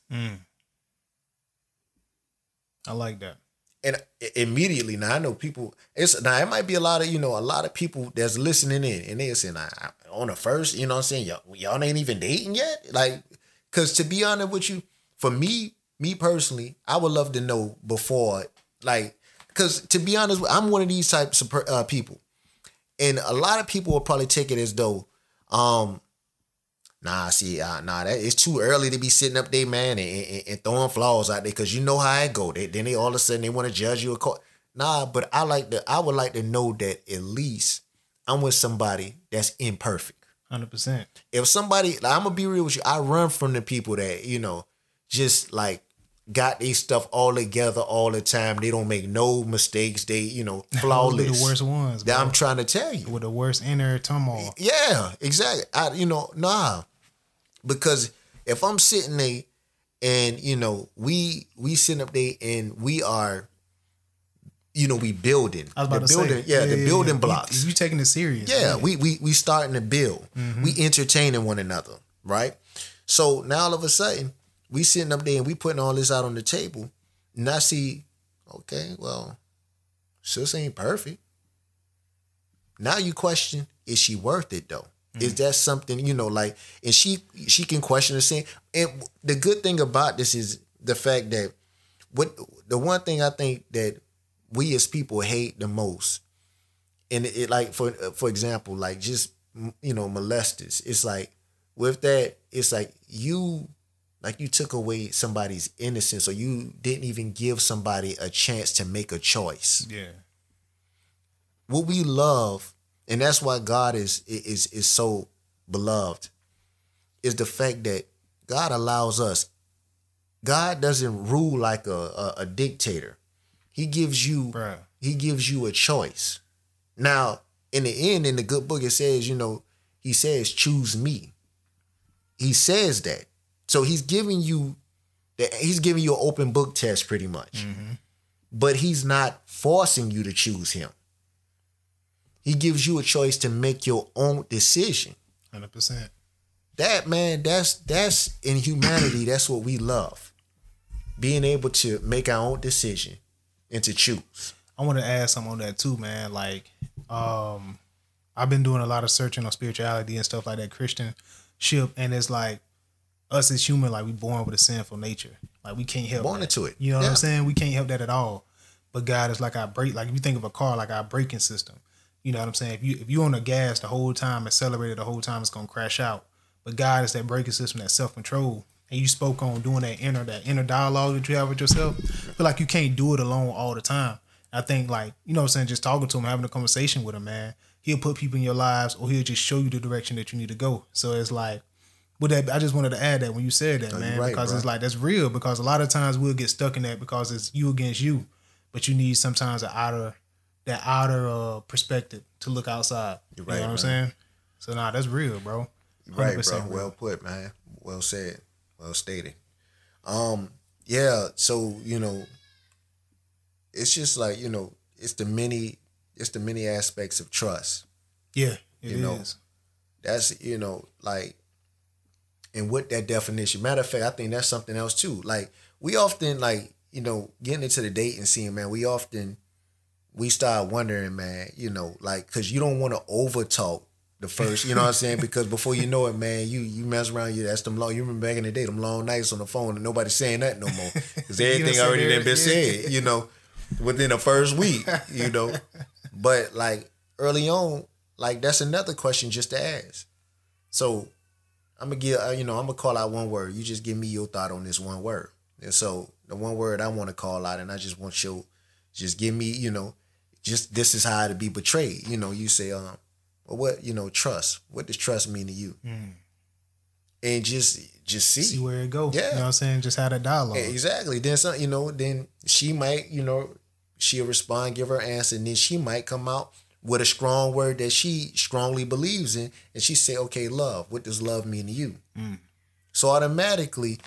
Speaker 1: I like that.
Speaker 2: And immediately now I know people it's now it might be a lot of, you know, a lot of people that's listening in and they're saying, I, I- on the first, you know what I'm saying? Y'all, y'all ain't even dating yet? Like, cause to be honest with you, for me, me personally, I would love to know before, like, cause to be honest, I'm one of these types of uh, people. And a lot of people will probably take it as though, um, Nah, see, uh, nah, that it's too early to be sitting up there, man, and, and, and throwing flaws out there because you know how it go. They, then they all of a sudden they want to judge you. Or nah, but I like to. I would like to know that at least I'm with somebody that's imperfect.
Speaker 1: Hundred percent.
Speaker 2: If somebody, like, I'm gonna be real with you, I run from the people that you know just like got their stuff all together all the time. They don't make no mistakes. They, you know, flawless.
Speaker 1: the worst ones.
Speaker 2: That
Speaker 1: bro.
Speaker 2: I'm trying to tell you.
Speaker 1: with the worst inner turmoil.
Speaker 2: Yeah, exactly. I you know, nah. Because if I'm sitting there and you know, we we sitting up there and we are you know, we building.
Speaker 1: I was about
Speaker 2: the
Speaker 1: to
Speaker 2: building,
Speaker 1: say,
Speaker 2: yeah, the building
Speaker 1: You-
Speaker 2: blocks.
Speaker 1: You, taking it serious?
Speaker 2: yeah, we we we starting to build.
Speaker 1: Mm-hmm.
Speaker 2: We entertaining one another, right? So now all of a sudden, we sitting up there and we putting all this out on the table, and I see, okay, well, sis ain't perfect. Now you question, is she worth it though? Is mm. that something you know, like, and she she can question the same. And the good thing about this is the fact that what the one thing I think that we as people hate the most, and it, it like for for example, like just you know molesters. It's like with that, it's like you like you took away somebody's innocence, or you didn't even give somebody a chance to make a choice
Speaker 1: yeah.
Speaker 2: what we love, and that's why God is is is so beloved, is the fact that God allows us. God doesn't rule like a, a, a dictator. He gives you
Speaker 1: Bruh.
Speaker 2: he gives you a choice. Now, in the end, in the good book, it says, you know, he says, choose me. He says that. So he's giving you he's giving you an open book test pretty much. But he's not forcing you to choose him. He gives you a choice to make your own decision.
Speaker 1: Hundred percent.
Speaker 2: That man, that's that's in humanity, that's what we love. Being able to make our own decision and to choose.
Speaker 1: I want to add something on that too, man. Like, um, I've been doing a lot of searching on spirituality and stuff like that, Christianship, and it's like us as human, like we born with a sinful nature. Like we can't help
Speaker 2: Born
Speaker 1: that.
Speaker 2: into it.
Speaker 1: You know what I'm saying? We can't help that at all. But God is like our brake. Like if you think of a car, like our braking system. You know what I'm saying? If you if you on the gas the whole time, accelerated the whole time, it's gonna crash out. But God is that braking system, that self control. And you spoke on doing that inner that inner dialogue that you have with yourself. Feel like you can't do it alone all the time. I think like you know what I'm saying, just talking to him, having a conversation with him, man. He'll put people in your lives, or he'll just show you the direction that you need to go. So it's like, with that, I just wanted to add that when you said that,
Speaker 2: you're
Speaker 1: man,
Speaker 2: right,
Speaker 1: because
Speaker 2: bro.
Speaker 1: it's like that's real. Because a lot of times we'll get stuck in that because it's you against you, but you need sometimes an outer that outer uh, perspective to look outside.
Speaker 2: You're
Speaker 1: you
Speaker 2: right,
Speaker 1: know what I'm saying? So nah, that's real, bro.
Speaker 2: Right, bro.
Speaker 1: real.
Speaker 2: Well put, man. Well said. Well stated. Um, yeah, so, you know, it's just like, you know, it's the many it's the many aspects of trust.
Speaker 1: Yeah.
Speaker 2: You know, That's, you know, like and what that definition. Matter of fact, I think that's something else too. Like we often like, you know, getting into the date and seeing man, we often we start wondering, man, you know, like cause you don't want to over talk the first, you know what I'm saying? Because before you know it, man, you you mess around, you that's them long. You remember back in the day, them long nights on the phone, and nobody's saying that no more, because
Speaker 1: You
Speaker 2: everything already done been said, you know, within the first week, you know. But like early on, like that's another question just to ask. So I'm gonna give, uh, you know, I'm gonna call out one word. You just give me your thought on this one word. And so the one word I want to call out, and I just want you, just give me, you know, just this is how to be betrayed. You know, you say, um, well, what, you know, trust. What does trust mean to you? And just, just see,
Speaker 1: See where it goes.
Speaker 2: Yeah.
Speaker 1: You know what I'm saying? Just had a dialogue.
Speaker 2: Exactly. Then some, you know, then she might, you know, she'll respond, give her answer, and then she might come out with a strong word that she strongly believes in, and she say, "Okay, love. What does love mean to you?" So automatically,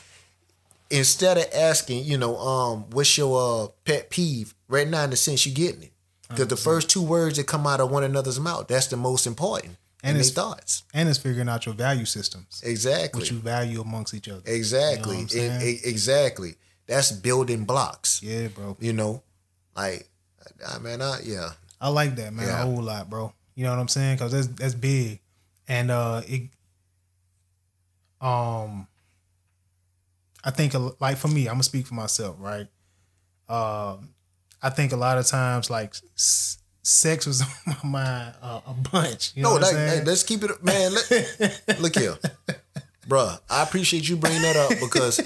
Speaker 2: instead of asking, you know, um, what's your uh, pet peeve? Right now, in the sense you're getting it, because the first two words that come out of one another's mouth, that's the most important,
Speaker 1: And
Speaker 2: and, they
Speaker 1: it's-
Speaker 2: thoughts.
Speaker 1: And it's figuring out your value systems.
Speaker 2: Exactly.
Speaker 1: What you value amongst each other.
Speaker 2: Exactly.
Speaker 1: You know
Speaker 2: And- e- exactly. That's building blocks.
Speaker 1: Yeah, bro.
Speaker 2: You know, like, I mean, I yeah,
Speaker 1: I like that, man,
Speaker 2: Yeah.
Speaker 1: a whole lot, bro. You know what I'm saying? Because that's that's big, and uh, it, um, I think like for me, I'm gonna speak for myself, right? Um, I think a lot of times like s- sex was on my mind uh, a bunch. You know
Speaker 2: no,
Speaker 1: what I'm
Speaker 2: that, hey, let's keep it, man. Let, look here, bruh. I appreciate you bringing that up because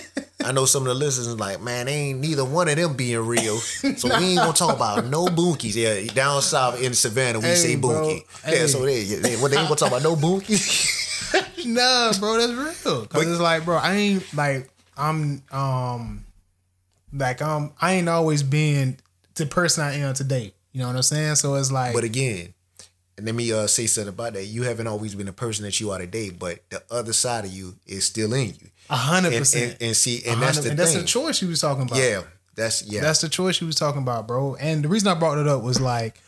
Speaker 2: I know some of the listeners is like, man, ain't neither one of them being real, so we ain't gonna talk about no boonkies. Yeah, down south in Savannah, we
Speaker 1: Hey,
Speaker 2: say boonkie.
Speaker 1: Hey.
Speaker 2: Yeah, so they, they, what they ain't gonna talk about no boonkies.
Speaker 1: nah, bro, that's real. Cause it's like, bro, I ain't like I'm um like um I ain't always been the person I am today. You know what I'm saying? So it's like,
Speaker 2: But again, and let me uh, say something about that. You haven't always been the person that you are today, but the other side of you is still in you.
Speaker 1: a hundred
Speaker 2: And,
Speaker 1: percent.
Speaker 2: and, see, and that's the
Speaker 1: and that's
Speaker 2: thing.
Speaker 1: the choice you was talking about.
Speaker 2: yeah, that's yeah.
Speaker 1: That's the choice you was talking about, bro. And the reason I brought it up was like,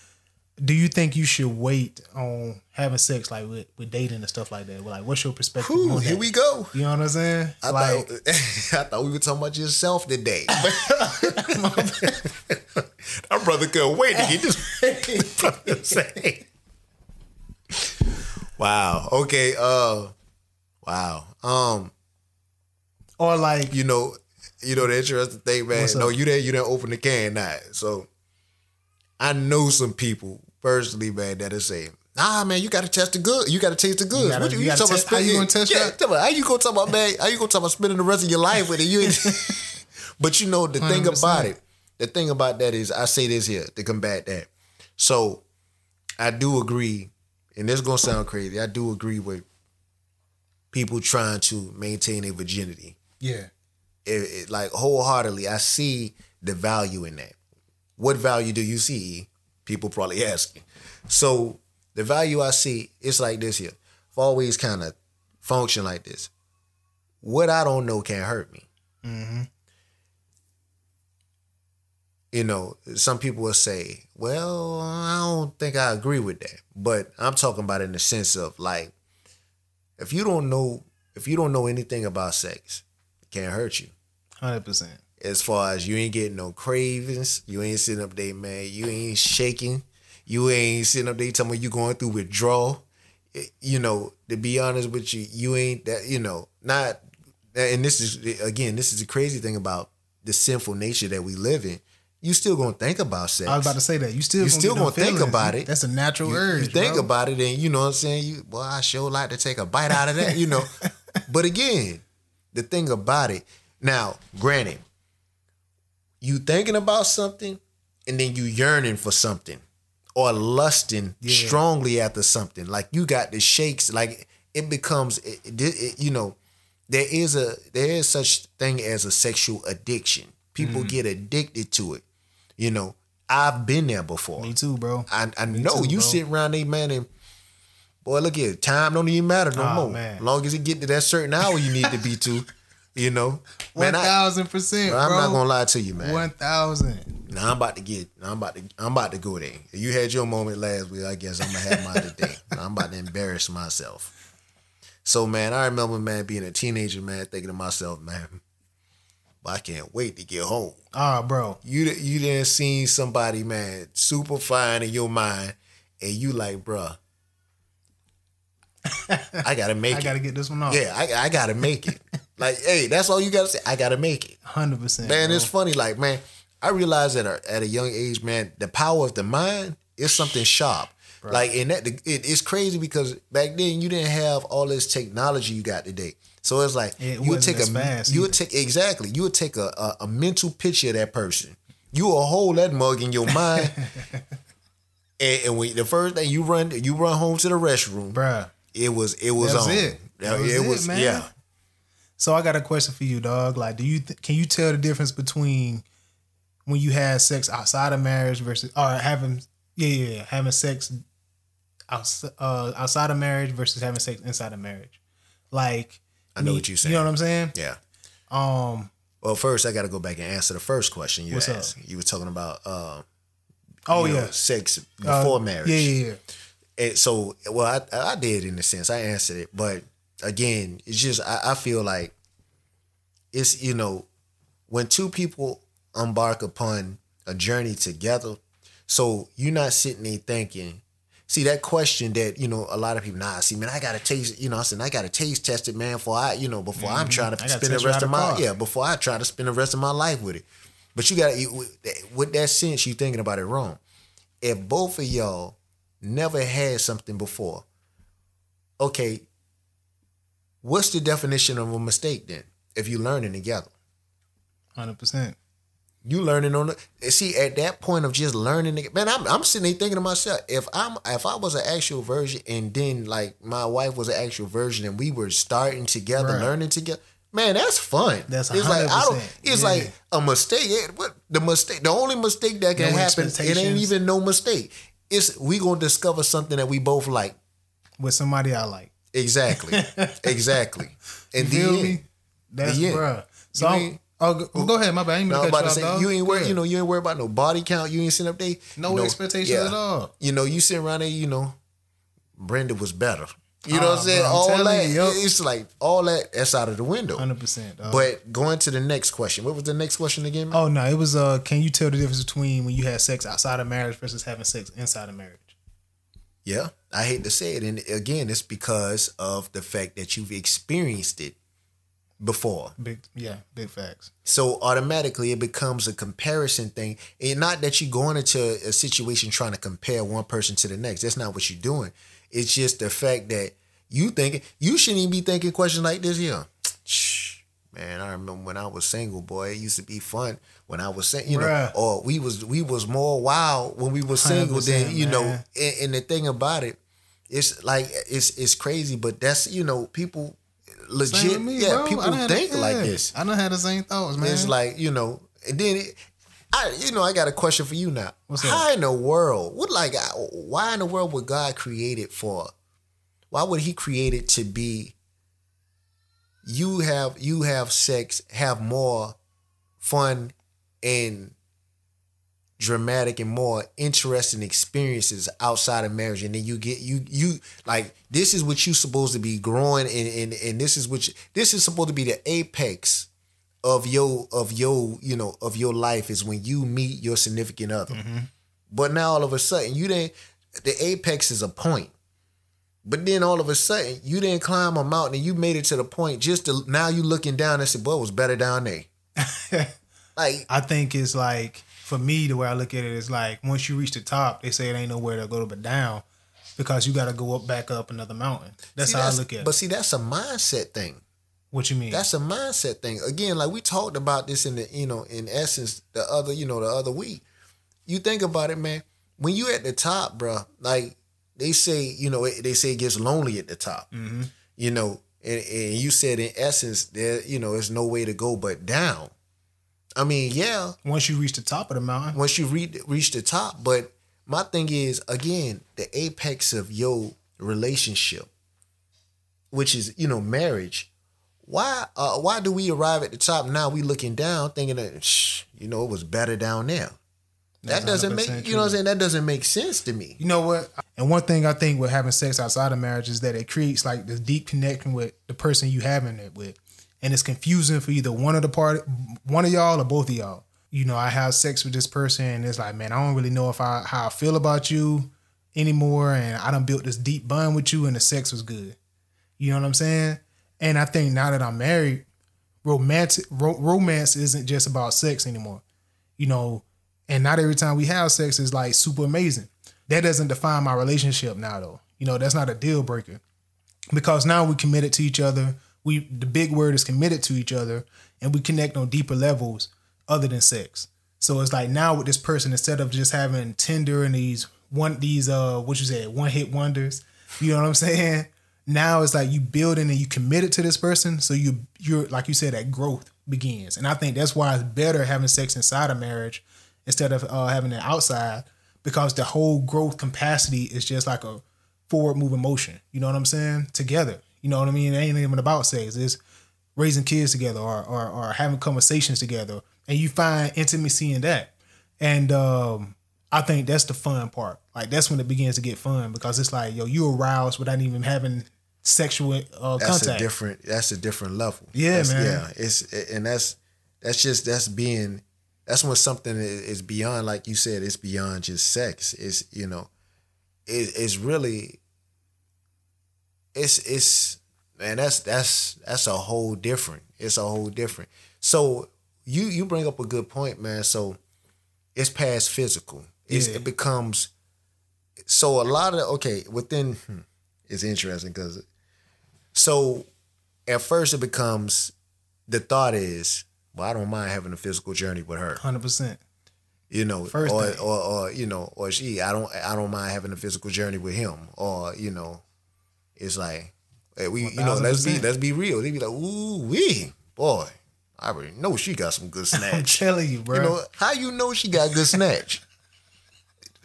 Speaker 1: do you think you should wait on having sex like with, with dating and stuff like that? Like, what's your perspective
Speaker 2: Whew,
Speaker 1: on
Speaker 2: here we go.
Speaker 1: You know what I'm saying?
Speaker 2: I
Speaker 1: like,
Speaker 2: thought I thought we were talking about yourself today. Our brother couldn't wait to get this. Wow. Okay. Uh. Wow. Um.
Speaker 1: or like,
Speaker 2: You know. You know the interesting thing, man. No, you didn't. You didn't open the can, not so. I know some people personally, man, that are saying, "Nah, man, you got to test the good. You got to taste the goods.
Speaker 1: gotta-
Speaker 2: what you,
Speaker 1: you
Speaker 2: you
Speaker 1: gotta
Speaker 2: talking about?
Speaker 1: test- how you gonna test
Speaker 2: yeah,
Speaker 1: that?
Speaker 2: tell me, how you gonna talk about man? How you gonna talk about spending the rest of your life with it? You, ain't- but you know the thing
Speaker 1: 100%.
Speaker 2: about it. The thing about that is, I say this here to combat that. So, I do agree, and this gonna sound crazy. I do agree with people trying to maintain their virginity
Speaker 1: yeah,
Speaker 2: it, it- like wholeheartedly, I see the value in that. What value do you see? People probably asking. So the value I see, it's like this here. I've always kind of function like this. What I don't know can't hurt me. Mm-hmm. You know, some people will say, "Well, I don't think I agree with that," but I'm talking about in the sense of like, if you don't know, if you don't know anything about sex, it can't hurt you
Speaker 1: hundred percent.
Speaker 2: as far as you ain't getting no cravings, you ain't sitting up there, man, you ain't shaking, you ain't sitting up there telling me you going through withdrawal. It- you know, to be honest with you, you ain't that, you know, not and this is again, this is the crazy thing about the sinful nature that we live in. You still gonna think about sex.
Speaker 1: I was about to say that you still
Speaker 2: You
Speaker 1: gonna
Speaker 2: still gonna think
Speaker 1: feelings.
Speaker 2: about it.
Speaker 1: That's a natural
Speaker 2: you,
Speaker 1: urge.
Speaker 2: you think
Speaker 1: bro.
Speaker 2: about it, and you know what I'm saying. You, well, I sure like to take a bite out of that, you know. but again, the thing about it, now, granted, you thinking about something, and then you yearning for something, or lusting
Speaker 1: Yeah.
Speaker 2: strongly after something. Like you got the shakes. Like it becomes, it, it, it- you know, there is a there is such thing as a sexual addiction. People
Speaker 1: Mm-hmm.
Speaker 2: get addicted to it. You know, I've been there before.
Speaker 1: Me too, bro.
Speaker 2: I, I know
Speaker 1: too,
Speaker 2: you
Speaker 1: bro.
Speaker 2: sit around there, man, and boy, look here, time don't even matter no
Speaker 1: Oh,
Speaker 2: more.
Speaker 1: man.
Speaker 2: Long as it get to that certain hour you need to be to, you know. Man, I,
Speaker 1: thousand percent, bro.
Speaker 2: I'm not gonna lie to you, man.
Speaker 1: One thousand.
Speaker 2: Now I'm about to get, now I'm about to, I'm about to go there. You had your moment last week, I guess I'm gonna have mine today. I'm about to embarrass myself. So man, I remember man being a teenager, man, thinking to myself, man, but I can't wait to get home.
Speaker 1: Ah, bro.
Speaker 2: You you didn't seen somebody, man, super fine in your mind, and you like, bro. I gotta make
Speaker 1: I
Speaker 2: it.
Speaker 1: gotta get this one off.
Speaker 2: yeah, I, I gotta make it. like, hey, that's all you gotta say. I gotta make it.
Speaker 1: Hundred percent.
Speaker 2: Man,
Speaker 1: bro.
Speaker 2: it's funny. Like, man, I realized at a, at a young age, man, the power of the mind is something sharp. Like, and that it, it's crazy because back then you didn't have all this technology you got today. So it's like
Speaker 1: It
Speaker 2: you would take a
Speaker 1: fast
Speaker 2: you would take exactly you would take a, a a mental picture of that person. You will hold that mug in your mind, and, and when the first thing you run you run home to the restroom,
Speaker 1: Bruh.
Speaker 2: it was it was
Speaker 1: was
Speaker 2: on.
Speaker 1: it. That was
Speaker 2: it
Speaker 1: it,
Speaker 2: was
Speaker 1: man.
Speaker 2: yeah.
Speaker 1: So I got a question for you, dog. Like, do you th- can you tell the difference between when you had sex outside of marriage versus or having yeah yeah, yeah having sex outside uh, outside of marriage versus having sex inside of marriage? Like,
Speaker 2: I know
Speaker 1: me-
Speaker 2: what you're saying.
Speaker 1: You know what I'm saying?
Speaker 2: Yeah.
Speaker 1: Um.
Speaker 2: Well, first I got to go back and answer the first question you
Speaker 1: What's up?
Speaker 2: asked. You were talking about uh,
Speaker 1: Oh
Speaker 2: you know,
Speaker 1: yeah.
Speaker 2: sex
Speaker 1: Uh,
Speaker 2: before marriage.
Speaker 1: Yeah, yeah, yeah.
Speaker 2: And so, well, I, I did in a sense. I answered it, but again, it's just I, I feel like it's you know when two people embark upon a journey together. So you're not sitting there thinking. See that question that you know a lot of people. Nah, see, man, I gotta taste. You know, I said I gotta taste test it, man. Before I, you know, before I'm trying to
Speaker 1: Mm-hmm. Gotta
Speaker 2: spend the rest of my
Speaker 1: car.
Speaker 2: yeah. Before I try to spend the rest of my life with it. But you got to with that sense, you thinking about it wrong. If both of y'all never had something before, okay, what's the definition of a mistake then? If you learning together,
Speaker 1: Hundred percent.
Speaker 2: You learning on the see at that point of just learning. Man, I'm I'm sitting there thinking to myself, if I'm if I was an actual version and then like my wife was an actual version and we were starting together,
Speaker 1: Right.
Speaker 2: learning together. Man, that's fun.
Speaker 1: That's
Speaker 2: it's like I don't. It's
Speaker 1: Yeah.
Speaker 2: like a mistake. It- what the mistake? The only mistake that can
Speaker 1: No
Speaker 2: happen. It ain't even no mistake. It's we gonna discover something that we both like.
Speaker 1: With somebody I like.
Speaker 2: Exactly. exactly. And
Speaker 1: You
Speaker 2: then
Speaker 1: me? That's
Speaker 2: Yeah.
Speaker 1: bruh. So I'm- oh, go, go ahead, my bad. I ain't
Speaker 2: No, I'm about to
Speaker 1: you
Speaker 2: say
Speaker 1: off,
Speaker 2: you ain't worry, you know, you ain't worried about no body count. You ain't sitting up there.
Speaker 1: No
Speaker 2: you know,
Speaker 1: expectations
Speaker 2: yeah.
Speaker 1: at all.
Speaker 2: You know, you sitting around there, you know, Brenda was better. You know
Speaker 1: Ah,
Speaker 2: what I'm saying?
Speaker 1: bro, I'm
Speaker 2: all that
Speaker 1: you,
Speaker 2: it's like all that that's out of the window.
Speaker 1: Hundred percent.
Speaker 2: But going to the next question. What was the next question again? man?
Speaker 1: oh no, it was uh, can you tell the difference between when you had sex outside of marriage versus having sex inside of marriage?
Speaker 2: Yeah, I hate to say it, and again, it's because of the fact that you've experienced it before.
Speaker 1: Big, yeah, big facts.
Speaker 2: So automatically it becomes a comparison thing. And not that you're going into a situation trying to compare one person to the next. That's not what you're doing. It's just the fact that you think you shouldn't even be thinking questions like this here. Shh. Man, I remember when I was single, boy, it used to be fun when I was single, you know, or we was we was more wild when we were single than
Speaker 1: 100%,
Speaker 2: you know. And, and the thing about it, it's like it's it's crazy, but that's you know people legit,
Speaker 1: me,
Speaker 2: yeah,
Speaker 1: bro.
Speaker 2: People
Speaker 1: done had-
Speaker 2: think like
Speaker 1: yeah,
Speaker 2: this.
Speaker 1: I don't have the same thoughts, man.
Speaker 2: It's like you know, and then it, I, you know, I got a question for you now.
Speaker 1: What's?
Speaker 2: How in the world? What like? Why in the world would God create it for? Why would He create it to be? You have you have sex, have more fun and dramatic and more interesting experiences outside of marriage. And then you get you you like this is what you're supposed to be growing and and, and this is what you, this is supposed to be the apex of your of your you know of your life is when you meet your significant other. Mm-hmm. But now all of a sudden you didn't the apex is a point. But then all of a sudden, you didn't climb a mountain and you made it to the point just to now you looking down and said boy, it was better down there. like,
Speaker 1: I think it's like for me the way I look at it is like once you reach the top, they say it ain't nowhere to go but down because you got to go up back up another mountain. That's
Speaker 2: see,
Speaker 1: how I look at it.
Speaker 2: But see, that's a mindset thing.
Speaker 1: What you mean?
Speaker 2: That's a mindset thing. Again, like we talked about this in the, you know, in essence, the other, you know, the other week. You think about it, man. When you at the top, bro, like they say, you know, they say it gets lonely at the top.
Speaker 1: Mm-hmm.
Speaker 2: You know, and, and you said in essence, there, you know, there's no way to go but down. I mean, yeah,
Speaker 1: once you reach the top of the mountain,
Speaker 2: once you reach reach the top, but my thing is again the apex of your relationship, which is you know marriage. Why uh, why do we arrive at the top now? We looking down, thinking that shh, you know it was better down there. That doesn't
Speaker 1: 100%
Speaker 2: make you know what I'm saying. That doesn't make sense to me.
Speaker 1: You know what? And one thing I think with having sex outside of marriage is that it creates like this deep connection with the person you having it with, and it's confusing for either one of the part, one of y'all or both of y'all. You know, I have sex with this person, and it's like, man, I don't really know if I how I feel about you anymore, and I done built this deep bond with you, and the sex was good. You know what I'm saying? And I think now that I'm married, romantic ro- romance isn't just about sex anymore. You know, and not every time we have sex is like super amazing. That doesn't define my relationship now though. You know, that's not a deal breaker. Because now we committed to each other. We the big word is committed to each other and we connect on deeper levels other than sex. So it's like now with this person, instead of just having Tinder and these one these uh what you said, one hit wonders, you know what I'm saying? Now it's like you building and you committed to this person. So you you're like you said, that growth begins. And I think that's why it's better having sex inside of marriage instead of uh, having it outside because the whole growth capacity is just like a forward moving motion. You know what I'm saying? Together. You know what I mean? It ain't even about sex. It's raising kids together or, or, or having conversations together. And you find intimacy in that. And um, I think that's the fun part. Like that's when it begins to get fun because it's like, yo, you aroused without even having sexual uh,
Speaker 2: That's
Speaker 1: contact.
Speaker 2: a different. That's a different level.
Speaker 1: Yeah,
Speaker 2: That's-
Speaker 1: man.
Speaker 2: Yeah, it's and that's that's just that's being that's when something is beyond, like you said, it's beyond just sex. It's you know, it, it's really, it's it's man, that's that's that's a whole different. It's a whole different. So you you bring up a good point, man. So it's past physical. It's,
Speaker 1: Yeah.
Speaker 2: It becomes so a lot of okay within. hmm, It's interesting because so at first it becomes the thought is, well, I don't mind having a physical journey with her.
Speaker 1: 100%.
Speaker 2: You know,
Speaker 1: First
Speaker 2: or, or or you know, or she, I don't I don't mind having a physical journey with him. Or, you know, it's like hey, we you know, let's be let's be real. They be like, ooh wee, boy, I already know she got some good snatch.
Speaker 1: I'm telling you, bro.
Speaker 2: you know, how you know she got good snatch?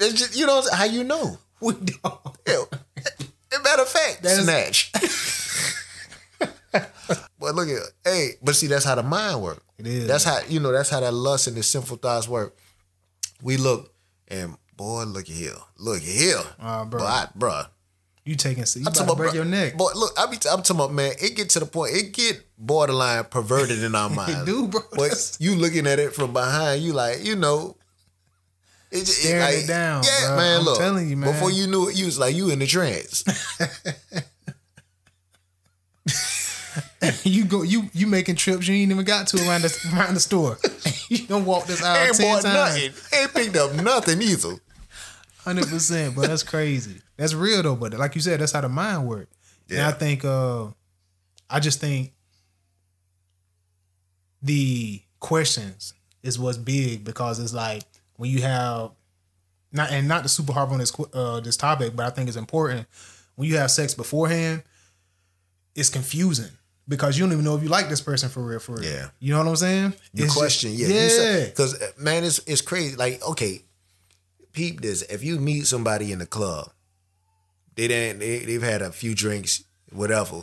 Speaker 2: It's just you know how you know.
Speaker 1: we don't.
Speaker 2: Yeah. Matter of fact,
Speaker 1: That is-
Speaker 2: snatch. but look at hey, but see that's how the mind works.
Speaker 1: It is.
Speaker 2: That's how you know. That's how that lust and the sinful thoughts work. We look and boy, look at here, look at here,
Speaker 1: Ah, bro.
Speaker 2: Boy, I, bruh.
Speaker 1: You taking you
Speaker 2: I'm
Speaker 1: about to
Speaker 2: about,
Speaker 1: break
Speaker 2: bruh,
Speaker 1: your neck.
Speaker 2: Boy, look, I be, I'm talking about man. It get to the point. It get borderline perverted in our mind.
Speaker 1: do, bro.
Speaker 2: But you looking at it from behind, you like you know. It, just- it
Speaker 1: Staring
Speaker 2: like,
Speaker 1: it down,
Speaker 2: Yeah,
Speaker 1: bruh.
Speaker 2: man.
Speaker 1: I'm
Speaker 2: look,
Speaker 1: telling you, man.
Speaker 2: Before you knew it, you was like you in the trance.
Speaker 1: you go you you making trips you ain't even got to around the around the store. you don't walk this aisle
Speaker 2: ain't
Speaker 1: ten times.
Speaker 2: nothing. Ain't picked up nothing either.
Speaker 1: Hundred percent, but that's crazy. That's real though, but like you said, that's how the mind works. And
Speaker 2: Yeah.
Speaker 1: I think uh I just think the questions is what's big because it's like when you have not and not to super harp on this uh this topic, but I think it's important when you have sex beforehand, it's confusing because you don't even know if you like this person for real, for real.
Speaker 2: Yeah.
Speaker 1: you know what I'm saying?
Speaker 2: You
Speaker 1: It's
Speaker 2: question,
Speaker 1: just-
Speaker 2: yeah,
Speaker 1: yeah.
Speaker 2: Because man, it's it's crazy. Like, okay, peep this. If you meet somebody in the club, they didn't. They, they've had a few drinks, whatever.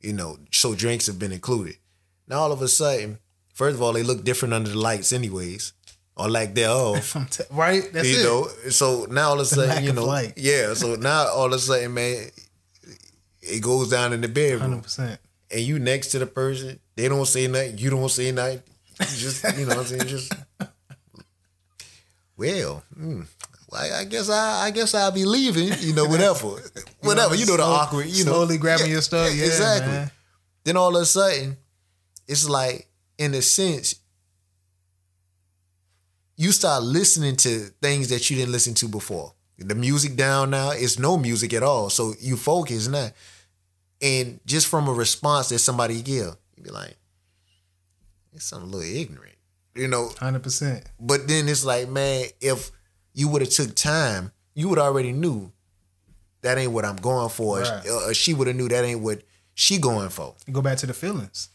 Speaker 2: You know, so drinks have been included. Now all of a sudden, first of all, they look different under the lights, anyways, or like they're off.
Speaker 1: I'm t- right? That's
Speaker 2: you
Speaker 1: it.
Speaker 2: know, so now all of a sudden, you know, yeah. So now all of a sudden, man, it goes down in the bedroom
Speaker 1: Hundred percent.
Speaker 2: and you next to the person, they don't say nothing, you don't say nothing. You just, you know what I'm saying? Just, well, well, I, I guess I, I guess I'll be leaving, you know, whatever. whatever. You know the
Speaker 1: slow-
Speaker 2: awkward. You know,
Speaker 1: slowly grabbing
Speaker 2: Yeah,
Speaker 1: your stuff. Yeah,
Speaker 2: exactly.
Speaker 1: man.
Speaker 2: Then all of a sudden, it's like, in a sense, you start listening to things that you didn't listen to before. The music down now, it's no music at all. So you focus now. And just from a response that somebody give, you be like, it's something a little ignorant. You know,
Speaker 1: Hundred percent.
Speaker 2: but then it's like, man, if you would have took time, you would already knew that ain't what I'm going for.
Speaker 1: Right.
Speaker 2: Or she would have knew that ain't what she going for.
Speaker 1: Go back to the feelings.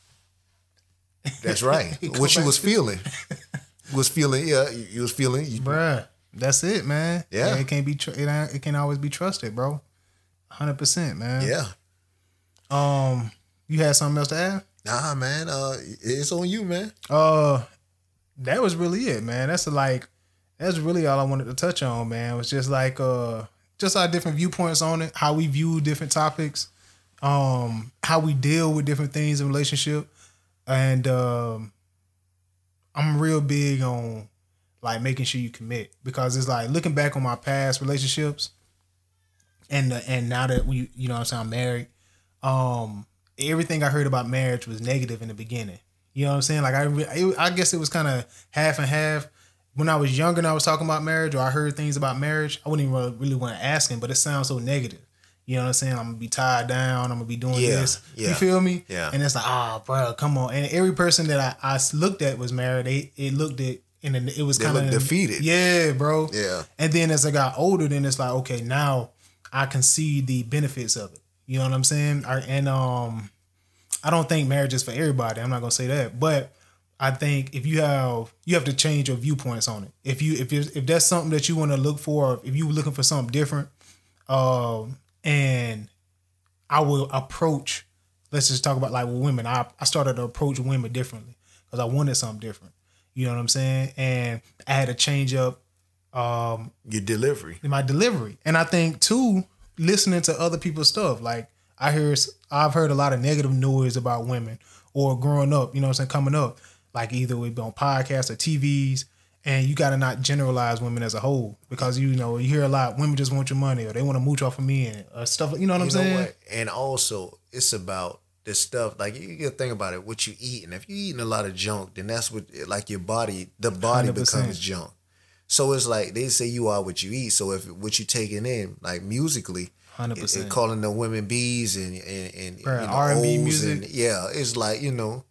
Speaker 2: That's right.
Speaker 1: Go
Speaker 2: what you was feeling. was feeling, yeah, you, you was feeling. You,
Speaker 1: Bruh, that's it, man.
Speaker 2: Yeah.
Speaker 1: it can't be. Tr- it, ain't- it can't always be trusted, bro. Hundred percent, man.
Speaker 2: yeah.
Speaker 1: Um, you had something else to add?
Speaker 2: Nah, man. Uh, it's on you, man.
Speaker 1: Uh, that was really it, man. That's like, that's really all I wanted to touch on, man. Was just like, uh, just our different viewpoints on it, how we view different topics, um, how we deal with different things in relationship, and um, I'm real big on like making sure you commit because it's like looking back on my past relationships, and uh, and now that we, you know, what I'm saying I'm married, um, everything I heard about marriage was negative in the beginning. You know what I'm saying? Like I, I guess it was kind of half and half. When I was younger and I was talking about marriage, or I heard things about marriage, I wouldn't even really, want to ask him, but it sounds so negative. You know what I'm saying? I'm gonna be tied down. I'm gonna be doing
Speaker 2: Yeah,
Speaker 1: this.
Speaker 2: yeah,
Speaker 1: You feel me?
Speaker 2: yeah.
Speaker 1: And it's like, ah, bro, come on. And every person that I, I looked at was married. They it looked at and then it was kind of
Speaker 2: defeated.
Speaker 1: Yeah, bro.
Speaker 2: Yeah.
Speaker 1: And then as I got older, then it's like, okay, now I can see the benefits of it. You know what I'm saying? I, and um, I don't think marriage is for everybody. I'm not gonna say that, but I think if you have you have to change your viewpoints on it. If you if if that's something that you want to look for, if you looking for something different, um, and I will approach. Let's just talk about like with women. I I started to approach women differently because I wanted something different. You know what I'm saying? And I had to change up um
Speaker 2: Your delivery.
Speaker 1: my delivery. And I think too, listening to other people's stuff. Like I hear, I've heard a lot of negative noise about women or growing up. You know what I'm saying? Coming up, like either we be on podcasts or TVs. And you got to not generalize women as a whole because you know you hear a lot. Women just want your money or they want to mooch off of me and uh, stuff. like You know what I'm
Speaker 2: you
Speaker 1: saying?
Speaker 2: what? And also, it's about the stuff. Like you gotta think about it. What you eat, and if you eating a lot of junk, then that's what like your body. The body
Speaker 1: 100%.
Speaker 2: becomes junk. So it's like they say you are what you eat. So if what you taking in, like musically,
Speaker 1: Hundred
Speaker 2: and,
Speaker 1: percent.
Speaker 2: and calling the women bees and and, and you know,
Speaker 1: R&B music.
Speaker 2: and- yeah, it's like you know,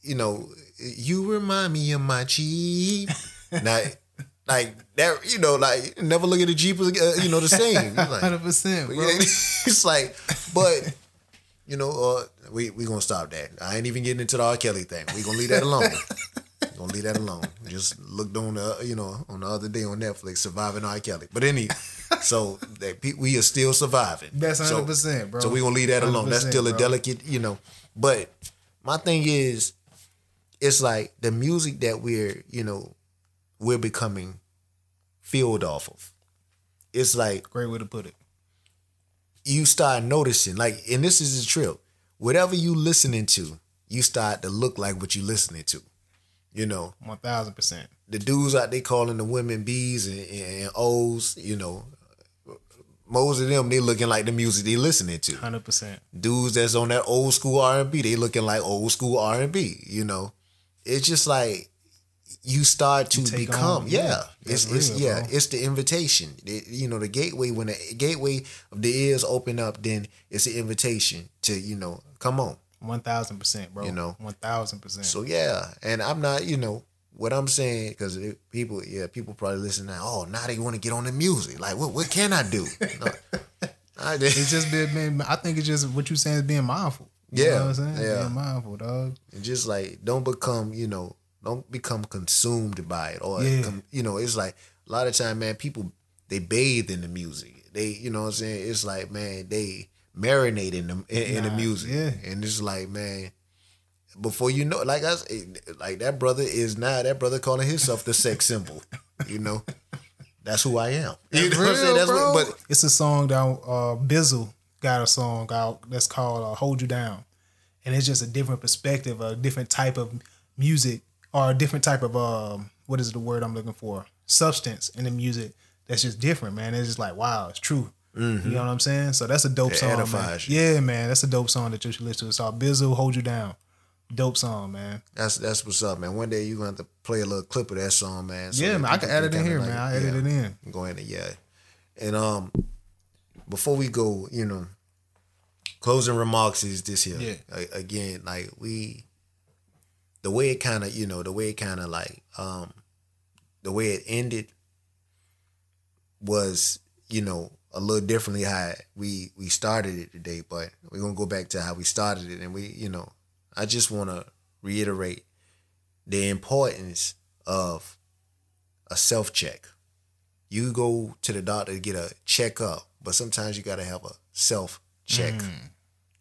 Speaker 2: you know, you remind me of my Jeep. now, like that, you know, like never look at the Jeep, uh, you know, the same. Like,
Speaker 1: Hundred percent, bro.
Speaker 2: it's like, but you know, uh, we we gonna stop that. I ain't even getting into the R. Kelly thing. We gonna leave that alone. gonna leave that alone. Just looked on the you know on the other day on Netflix, surviving R. Kelly. But any, so that pe- we are still surviving.
Speaker 1: That's
Speaker 2: So-
Speaker 1: 100%, bro.
Speaker 2: So we gonna leave that alone. That's still a
Speaker 1: bro.
Speaker 2: delicate, you know. But my thing is, it's like the music that we're you know we're becoming filled off of. It's like
Speaker 1: Great way to put it.
Speaker 2: you start noticing, like, and this is the trip. Whatever you listening to, you start to look like what you listening to. You know,
Speaker 1: One thousand percent.
Speaker 2: the dudes out there calling the women B's and, and O's, you know, most of them they looking like the music they listening to.
Speaker 1: Hundred percent.
Speaker 2: Dudes that's on that old school R and B, they looking like old school R and B. You know, it's just like you start to
Speaker 1: You
Speaker 2: become,
Speaker 1: on-
Speaker 2: yeah.
Speaker 1: yeah,
Speaker 2: It's it's
Speaker 1: real,
Speaker 2: yeah,
Speaker 1: bro.
Speaker 2: it's the invitation. It- you know, the gateway when the gateway of the ears open up, then it's an invitation to you know, come on.
Speaker 1: One thousand percent, bro.
Speaker 2: You know.
Speaker 1: one thousand percent.
Speaker 2: So yeah, and I'm not, you know, what I'm saying because people, yeah, people probably listen now. Oh, now they want to get on the music. Like, what, what can I do? No, I.
Speaker 1: It's just been, being, I think it's just what you're saying is being mindful. You
Speaker 2: Yeah,
Speaker 1: know what I'm saying?
Speaker 2: yeah.
Speaker 1: Being mindful, dog.
Speaker 2: And just like don't become, you know, don't become consumed by it, or
Speaker 1: Yeah.
Speaker 2: com- you know, it's like a lot of time, man, people they bathe in the music. They, you know, what I'm saying it's like, man, they marinate in the in, in the music,
Speaker 1: yeah.
Speaker 2: and it's like, man. Before you know, like I, s- like that brother is now that brother calling himself the sex symbol. You know, that's who I am. You know what I'm saying? That's what, but
Speaker 1: it's a song that uh, Bizzle got a song out that's called uh, "Hold You Down," and it's just a different perspective, a different type of music, or a different type of um, what is the word I'm looking for? Substance in the music that's just different, man. It's just like wow, it's true. You know what I'm saying? So that's a dope
Speaker 2: It
Speaker 1: song. Man.
Speaker 2: you.
Speaker 1: Yeah, man, that's a dope song that you should listen to. It's called Bizzle Hold You Down. Dope song, man.
Speaker 2: That's that's what's up, man. One day you're gonna have to play a little clip of that song, man. so
Speaker 1: yeah, man. I can add it in here,
Speaker 2: like
Speaker 1: man. I edit
Speaker 2: yeah.
Speaker 1: it in.
Speaker 2: Go ahead and yeah. And um before we go, you know, closing remarks is this here.
Speaker 1: Yeah.
Speaker 2: A- again, like we the way it kinda, you know, the way it kinda like um the way it ended was, you know, a little differently how we we started it today, but we're gonna go back to how we started it and we, you know, I just wanna reiterate the importance of a self check. You go to the doctor to get a checkup, but sometimes you got to have a self check.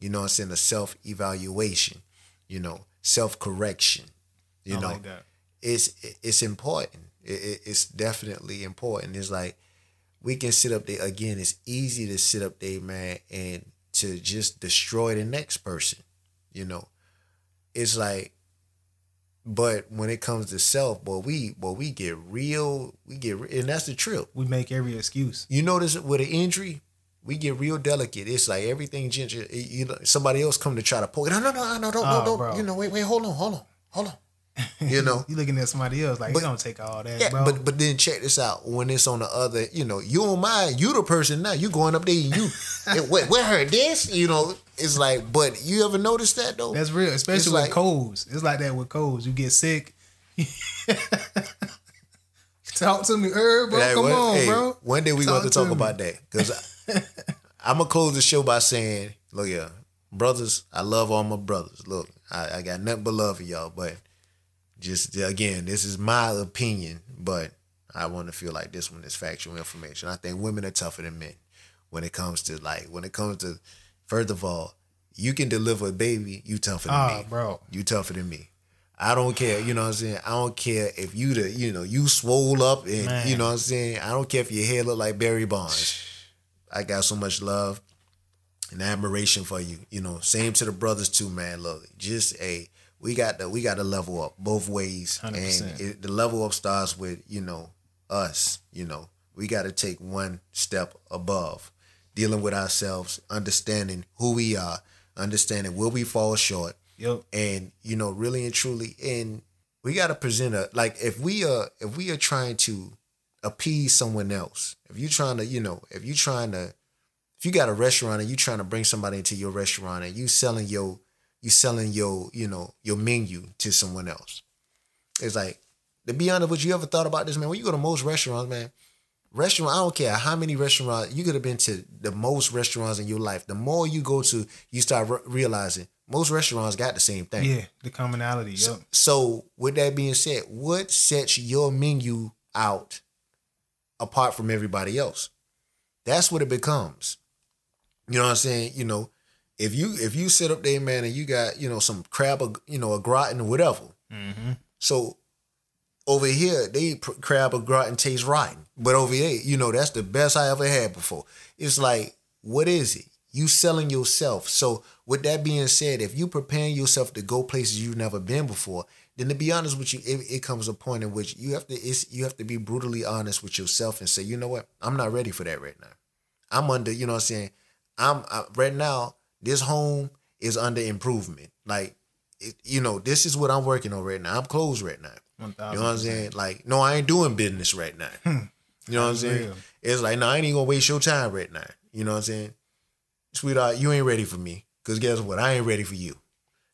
Speaker 2: You know what I'm saying? A self evaluation, you know, self correction. You
Speaker 1: I
Speaker 2: know,
Speaker 1: like
Speaker 2: it's it's important. It- it's definitely important. It's like we can sit up there again. It's easy to sit up there, man, and to just destroy the next person. You know, it's like, but when it comes to self, boy, we boy, we get real. We get, and that's the trip.
Speaker 1: We make every excuse.
Speaker 2: You notice with an injury, we get real delicate. It's like everything ginger. You know, somebody else come to try to pull it. No, no, no, no, don't,
Speaker 1: Oh,
Speaker 2: no, don't. You know, wait, wait, hold on, hold on, hold on. You know,
Speaker 1: You looking at somebody else like
Speaker 2: But-
Speaker 1: it don't take all that,
Speaker 2: yeah,
Speaker 1: bro.
Speaker 2: but but then check this out. When it's on the other, you know, you don't mind. You the person now. You going up there and you, wait, where her this? You know, it's like. But you ever notice that though?
Speaker 1: That's real, especially
Speaker 2: It's
Speaker 1: with
Speaker 2: like-
Speaker 1: colds. It's like that with colds. You get sick. Talk to me, Herb, bro.
Speaker 2: Like,
Speaker 1: Come
Speaker 2: one-
Speaker 1: on,
Speaker 2: hey,
Speaker 1: bro.
Speaker 2: One day we
Speaker 1: Talk
Speaker 2: going to talk
Speaker 1: me.
Speaker 2: about that because I'm gonna close the show by saying, look, yeah, brothers, I love all my brothers. Look, I, I got nothing but love for y'all, but just again, this is my opinion, but I want to feel like this one is factual information. I think women are tougher than men when it comes to like when it comes to. First of all, you can deliver a baby, you tougher than
Speaker 1: Ah,
Speaker 2: me,
Speaker 1: bro.
Speaker 2: You tougher than me. I don't care, you know what I'm saying? I don't care if you the, you know, you swole up and
Speaker 1: Man.
Speaker 2: you know what I'm saying? I don't care if your hair look like Barry Bonds. I got so much love and admiration for you. You know, same to the brothers too, man. Look, just a we got to we got to level up both ways,
Speaker 1: 100%.
Speaker 2: and it, the level up starts with you know us. You know, we got to take one step above, dealing with ourselves, understanding who we are, understanding where we fall short,
Speaker 1: Yep.
Speaker 2: and you know really and truly and we got to present a like if we are if we are trying to appease someone else if you're trying to you know if you're trying to if you got a restaurant and you're trying to bring somebody into your restaurant and you selling your you selling your you know your menu to someone else it's like to be honest with you, ever thought about this man when you go to most restaurants man restaurant i don't care how many restaurants you could have been to the most restaurants in your life the more you go to you start re- realizing most restaurants got the same thing
Speaker 1: Yeah, the commonality. Yep.
Speaker 2: so, with that being said, what sets your menu out apart from everybody else? That's what it becomes. You know what I'm saying? You know, if you if you sit up there, man, and you got you know some crab, or, you know, a gratin or whatever. Mm-hmm. So over here, they crab au gratin tastes rotten, but over here, you know, that's the best I ever had before. It's like, what is it? You selling yourself. So with that being said, if you preparing yourself to go places you've never been before, then to be honest with you, it, it comes a point in which you have to it's you have to be brutally honest with yourself and say, you know what, I'm not ready for that right now. I'm under, you know what I'm saying? I'm I, right now, this home is under improvement. Like, it, you know, this is what I'm working on right now. I'm closed right now. You know what I'm saying? Like, no, I ain't doing business right now. You know what I'm saying?
Speaker 1: real.
Speaker 2: It's like, no, I ain't even gonna waste your time right now. You know what I'm saying? Sweetheart, you ain't ready for me. Cause guess what? I ain't ready for you.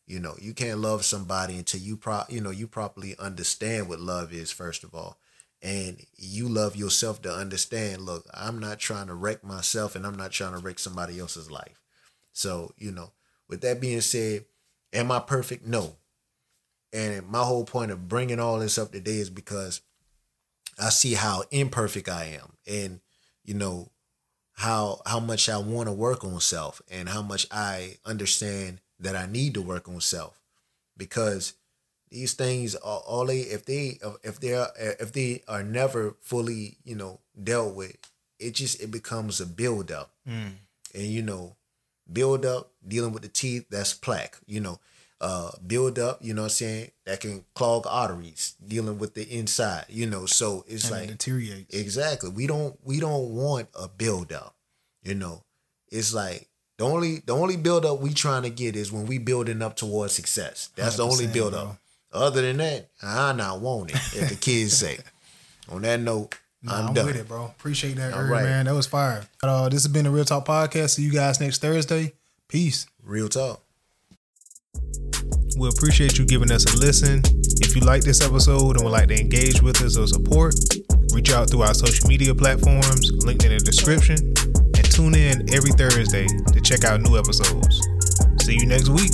Speaker 2: You know, you can't love somebody until you pro you know, you properly understand what love is, first of all. And you love yourself to understand, look, I'm not trying to wreck myself and I'm not trying to wreck somebody else's life. So, you know, with that being said, am I perfect? No. And my whole point of bringing all this up today is because I see how imperfect I am, and you know how how much I want to work on self, and how much I understand that I need to work on self, because these things are all they if they if they are if they are never fully you know dealt with, it just it becomes a build up, and you know build up dealing with the teeth that's plaque you know. Uh build up you know what i'm saying? That can clog arteries dealing with the inside you know. So it's
Speaker 1: And
Speaker 2: like
Speaker 1: it deteriorates.
Speaker 2: exactly. We don't we don't want a build up You know, it's like the only the only build up we trying to get is when we building up towards success. That's the only
Speaker 1: 100%,
Speaker 2: build
Speaker 1: bro.
Speaker 2: up. Other than that, I not want it. If the kids say. On that note,
Speaker 1: Nah,
Speaker 2: I'm,
Speaker 1: I'm,
Speaker 2: done.
Speaker 1: with it, bro. Appreciate that,
Speaker 2: All
Speaker 1: Uri,
Speaker 2: right.
Speaker 1: man. That was fire. Uh, this has been the Real Talk Podcast. See you guys next Thursday. Peace.
Speaker 2: Real talk.
Speaker 1: We appreciate you giving us a listen. If you like this episode and would like to engage with us or support, reach out through our social media platforms linked in the description and tune in every Thursday to check out new episodes. See you next week.